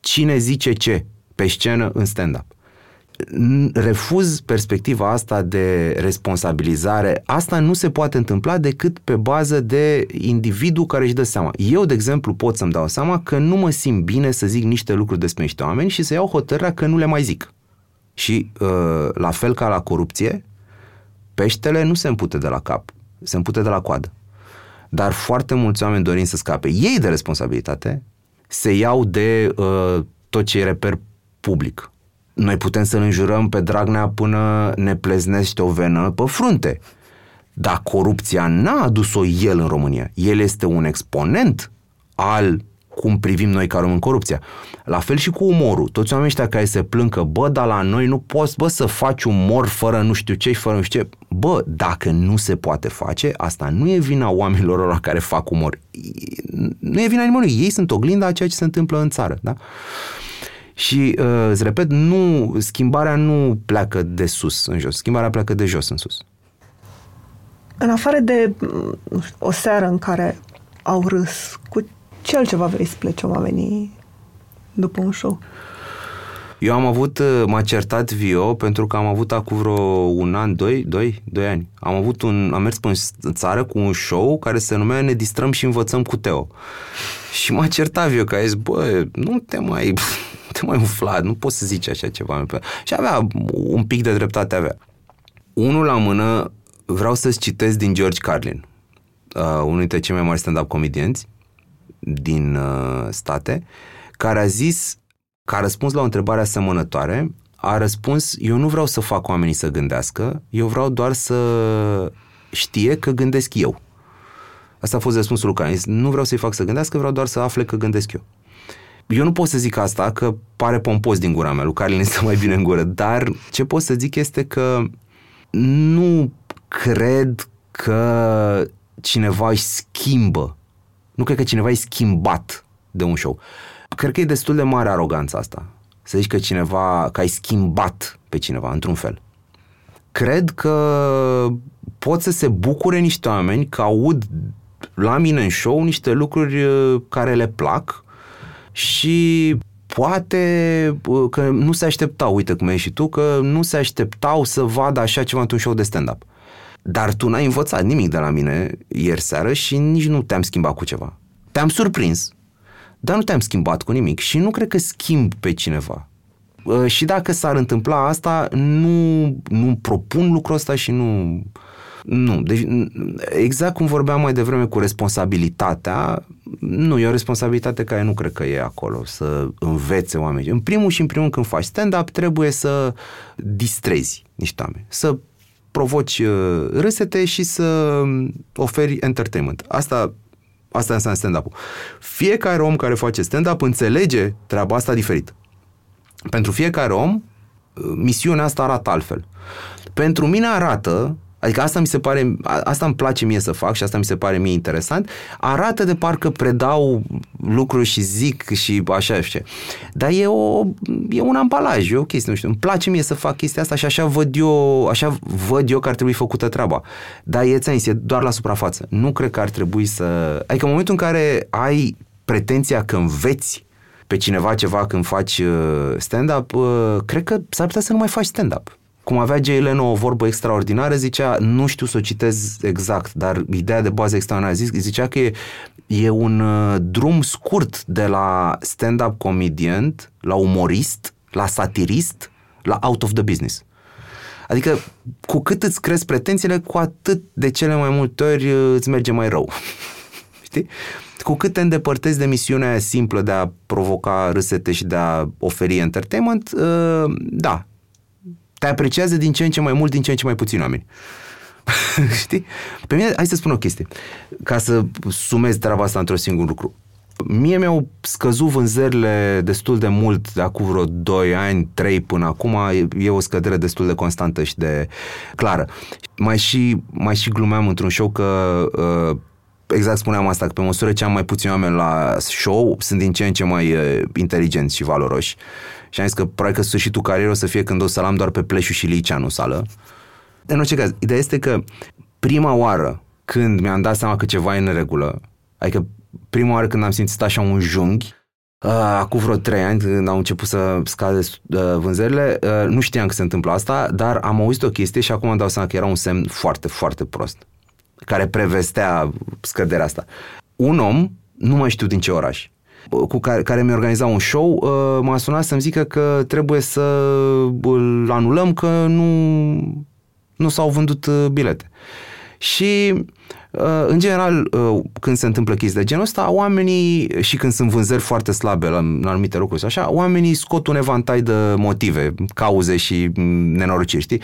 cine zice ce pe scenă în stand-up refuz perspectiva asta de responsabilizare. Asta nu se poate întâmpla decât pe bază de individul care își dă seama. Eu, de exemplu, pot să-mi dau seama că nu mă simt bine să zic niște lucruri despre niște oameni și să iau hotărârea că nu le mai zic. Și uh, la fel ca la corupție, peștele nu se împute de la cap, se împute de la coadă. Dar foarte mulți oameni dorind să scape ei de responsabilitate, se iau de uh, tot ce e reper public noi putem să-l înjurăm pe Dragnea până ne pleznește o venă pe frunte. Dar corupția n-a adus-o el în România. El este un exponent al cum privim noi ca român corupția. La fel și cu umorul. Toți oamenii ăștia care se plâng că, bă, dar la noi nu poți, bă, să faci umor fără nu știu ce fără nu știu ce. Bă, dacă nu se poate face, asta nu e vina oamenilor ăla care fac umor. Nu e vina nimănui. Ei sunt oglinda a ceea ce se întâmplă în țară, da? Și, uh, îți repet, nu, schimbarea nu pleacă de sus în jos, schimbarea pleacă de jos în sus. În afară de știu, o seară în care au râs, cu ce altceva vrei să plece oamenii după un show? Eu am avut, uh, m-a certat Vio pentru că am avut acum vreo un an, doi, doi, doi ani. Am avut un, am mers pe țară cu un show care se numea Ne distrăm și învățăm cu Teo. Și m-a certat Vio că a zis, bă, nu te mai te mai umflat, nu poți să zici așa ceva. Și avea un pic de dreptate avea. Unul la mână, vreau să-ți citesc din George Carlin, uh, unul dintre cei mai mari stand-up comedienți din uh, state, care a zis, că a răspuns la o întrebare asemănătoare, a răspuns, eu nu vreau să fac oamenii să gândească, eu vreau doar să știe că gândesc eu. Asta a fost răspunsul lui Carlin. Nu vreau să-i fac să gândească, vreau doar să afle că gândesc eu. Eu nu pot să zic asta, că pare pompos din gura mea, lui Carlin este mai bine în gură, dar ce pot să zic este că nu cred că cineva își schimbă. Nu cred că cineva e schimbat de un show. Cred că e destul de mare aroganța asta. Să zici că cineva, că ai schimbat pe cineva, într-un fel. Cred că pot să se bucure niște oameni că aud la mine în show niște lucruri uh, care le plac și poate că nu se așteptau, uite cum ai și tu, că nu se așteptau să vadă așa ceva într-un show de stand-up. Dar tu n-ai învățat nimic de la mine ieri seară și nici nu te-am schimbat cu ceva. Te-am surprins, dar nu te-am schimbat cu nimic și nu cred că schimb pe cineva. Și dacă s-ar întâmpla asta, nu, nu propun lucrul ăsta și nu... Nu. Deci, exact cum vorbeam mai devreme cu responsabilitatea, nu, e o responsabilitate care nu cred că e acolo, să învețe oamenii. În primul și în primul când faci stand-up, trebuie să distrezi niște oameni, să provoci uh, râsete și să oferi entertainment. Asta, asta înseamnă stand-up-ul. Fiecare om care face stand-up înțelege treaba asta diferit. Pentru fiecare om, uh, misiunea asta arată altfel. Pentru mine arată Adică asta mi se pare, asta îmi place mie să fac și asta mi se pare mie interesant. Arată de parcă predau lucruri și zic și așa și Dar e, o, e un ambalaj, e o chestie, nu știu. Îmi place mie să fac chestia asta și așa văd eu, așa văd eu că ar trebui făcută treaba. Dar e, ți e doar la suprafață. Nu cred că ar trebui să... Adică în momentul în care ai pretenția că înveți pe cineva ceva când faci uh, stand-up, uh, cred că s-ar putea să nu mai faci stand-up cum avea Jay Leno o vorbă extraordinară, zicea, nu știu să o citez exact, dar ideea de bază extraordinară, zic, zicea că e, e un uh, drum scurt de la stand-up comedian, la umorist, la satirist, la out of the business. Adică cu cât îți crezi pretențiile, cu atât de cele mai multe ori uh, îți merge mai rău. Știi? Cu cât te îndepărtezi de misiunea aia simplă de a provoca râsete și de a oferi entertainment, uh, da, te apreciază din ce în ce mai mult, din ce în ce mai puțin oameni. Știi? Pe mine, hai să spun o chestie, ca să sumez treaba asta într-un singur lucru. Mie mi-au scăzut vânzările destul de mult de acum vreo 2 ani, 3 până acum. E o scădere destul de constantă și de clară. Mai și, mai și glumeam într-un show că uh, exact spuneam asta, că pe măsură ce am mai puțini oameni la show, sunt din ce în ce mai uh, inteligenți și valoroși. Și am zis că probabil că sfârșitul carierei o să fie când o să am doar pe Pleșu și Liceanu sală. În orice caz, ideea este că prima oară când mi-am dat seama că ceva e în regulă, adică prima oară când am simțit așa un junghi, uh, acum vreo trei ani, când au început să scade uh, vânzările, uh, nu știam că se întâmplă asta, dar am auzit o chestie și acum îmi dau seama că era un semn foarte, foarte prost, care prevestea scăderea asta. Un om, nu mai știu din ce oraș, cu care, care mi-a organizat un show, uh, m-a sunat să-mi zică că trebuie să îl anulăm, că nu, nu s-au vândut uh, bilete. Și uh, în general, când se întâmplă chestii de genul ăsta, oamenii, și când sunt vânzări foarte slabe la, la anumite lucruri așa, oamenii scot un evantai de motive, cauze și mm, nenorociri, știi?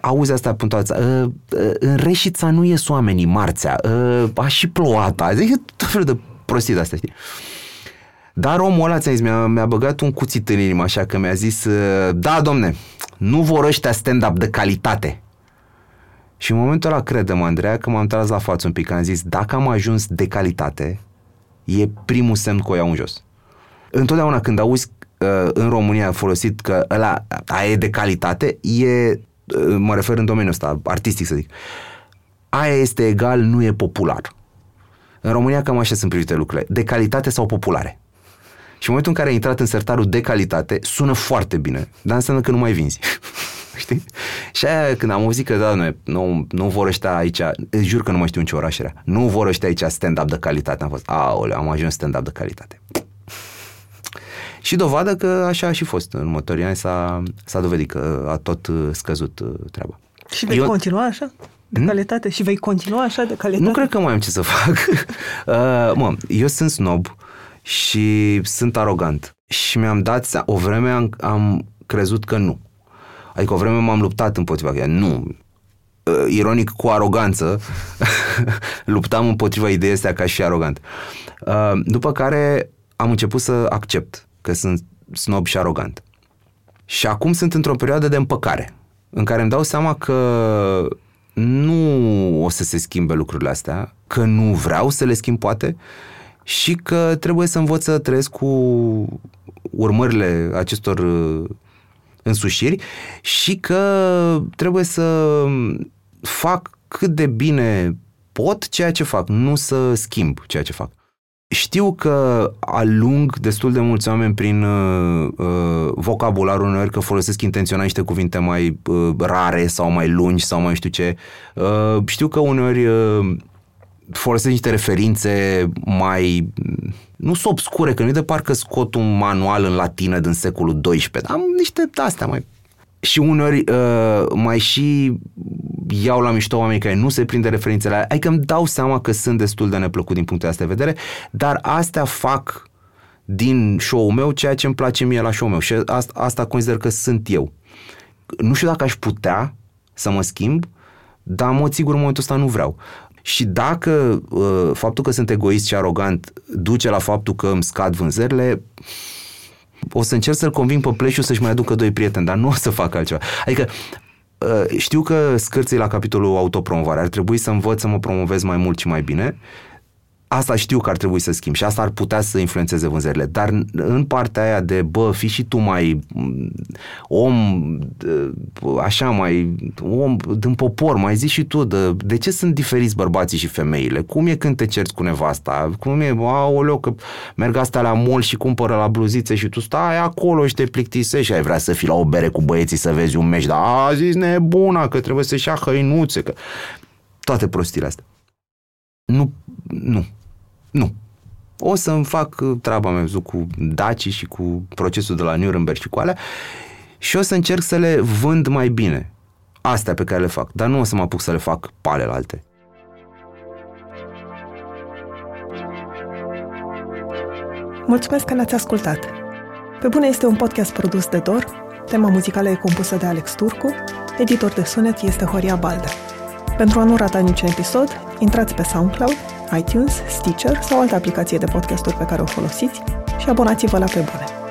Auzi asta punctuața, în Reșița nu ies oamenii marțea, a și plouat adică tot felul de prostii de astea, știi? Dar omul ăla, ți-am zis, mi-a, mi-a băgat un cuțit în inimă, așa că mi-a zis, da, domne, nu vor ăștia stand-up de calitate. Și în momentul ăla, credem, Andreea, că m-am tras la față un pic, am zis, dacă am ajuns de calitate, e primul semn că o iau în jos. Întotdeauna când auzi uh, în România folosit că ăla aia e de calitate, e, uh, mă refer în domeniul ăsta, artistic să zic, aia este egal, nu e popular. În România cam așa sunt privite lucrurile, de calitate sau populare. Și în momentul în care ai intrat în sertarul de calitate, sună foarte bine, dar înseamnă că nu mai vinzi. Știi? Și aia când am auzit că da, nu, nu, nu vor ăștia aici, îți jur că nu mai știu în ce oraș era, nu vor ăștia aici stand-up de calitate. Am fost, aole, am ajuns stand-up de calitate. Și dovadă că așa a și fost. În următorii ani s-a, s-a dovedit că a tot uh, scăzut uh, treaba. Și vei Eu... continua așa? De hmm? calitate? Și vei continua așa de calitate? Nu cred că mai am ce să fac. uh, mă, eu sunt snob și sunt arogant. Și mi-am dat, o vreme am, am crezut că nu. Adică o vreme m-am luptat împotriva că nu. Uh, ironic, cu aroganță, luptam împotriva ideii astea ca și arogant. Uh, după care am început să accept că sunt snob și arogant. Și acum sunt într-o perioadă de împăcare, în care îmi dau seama că nu o să se schimbe lucrurile astea, că nu vreau să le schimb poate și că trebuie să învăț să trăiesc cu urmările acestor uh, însușiri și că trebuie să fac cât de bine pot ceea ce fac, nu să schimb ceea ce fac. Știu că alung destul de mulți oameni prin uh, uh, vocabularul uneori că folosesc intenționat niște cuvinte mai uh, rare sau mai lungi sau mai știu ce. Uh, știu că uneori uh, folosesc niște referințe mai, nu sunt obscure, că nu de parcă scot un manual în latină din secolul XII, dar am niște astea mai... Și uneori uh, mai și iau la mișto oameni care nu se prinde referințele alea. Adică îmi dau seama că sunt destul de neplăcut din punctul ăsta de vedere, dar astea fac din show-ul meu ceea ce îmi place mie la show-ul meu și asta, asta consider că sunt eu. Nu știu dacă aș putea să mă schimb, dar în mod sigur în momentul ăsta nu vreau. Și dacă uh, faptul că sunt egoist și arogant duce la faptul că îmi scad vânzările, o să încerc să-l conving pe pleșul să-și mai aducă doi prieteni, dar nu o să fac altceva. Adică uh, știu că scârții la capitolul autopromovare ar trebui să învăț să mă promovez mai mult și mai bine, asta știu că ar trebui să schimb și asta ar putea să influențeze vânzările. Dar în partea aia de, bă, fi și tu mai mm, om, așa, mai om din popor, mai zici și tu, de, de ce sunt diferiți bărbații și femeile? Cum e când te cerți cu nevasta? Cum e, aoleu, că merg astea la mall și cumpără la bluzițe și tu stai acolo și te plictisești și ai vrea să fii la o bere cu băieții să vezi un meci, dar a zis nebuna că trebuie să-și ia hăinuțe, că... Toate prostiile astea. Nu, nu, nu. O să-mi fac uh, treaba mea cu Daci și cu procesul de la Nuremberg și cu alea și o să încerc să le vând mai bine. Astea pe care le fac, dar nu o să mă apuc să le fac pale la alte. Mulțumesc că ne-ați ascultat! Pe bune este un podcast produs de Dor, tema muzicală e compusă de Alex Turcu, editor de sunet este Horia Balda. Pentru a nu rata niciun episod, intrați pe SoundCloud iTunes, Stitcher sau altă aplicație de podcasturi pe care o folosiți și abonați-vă la Pe Bune.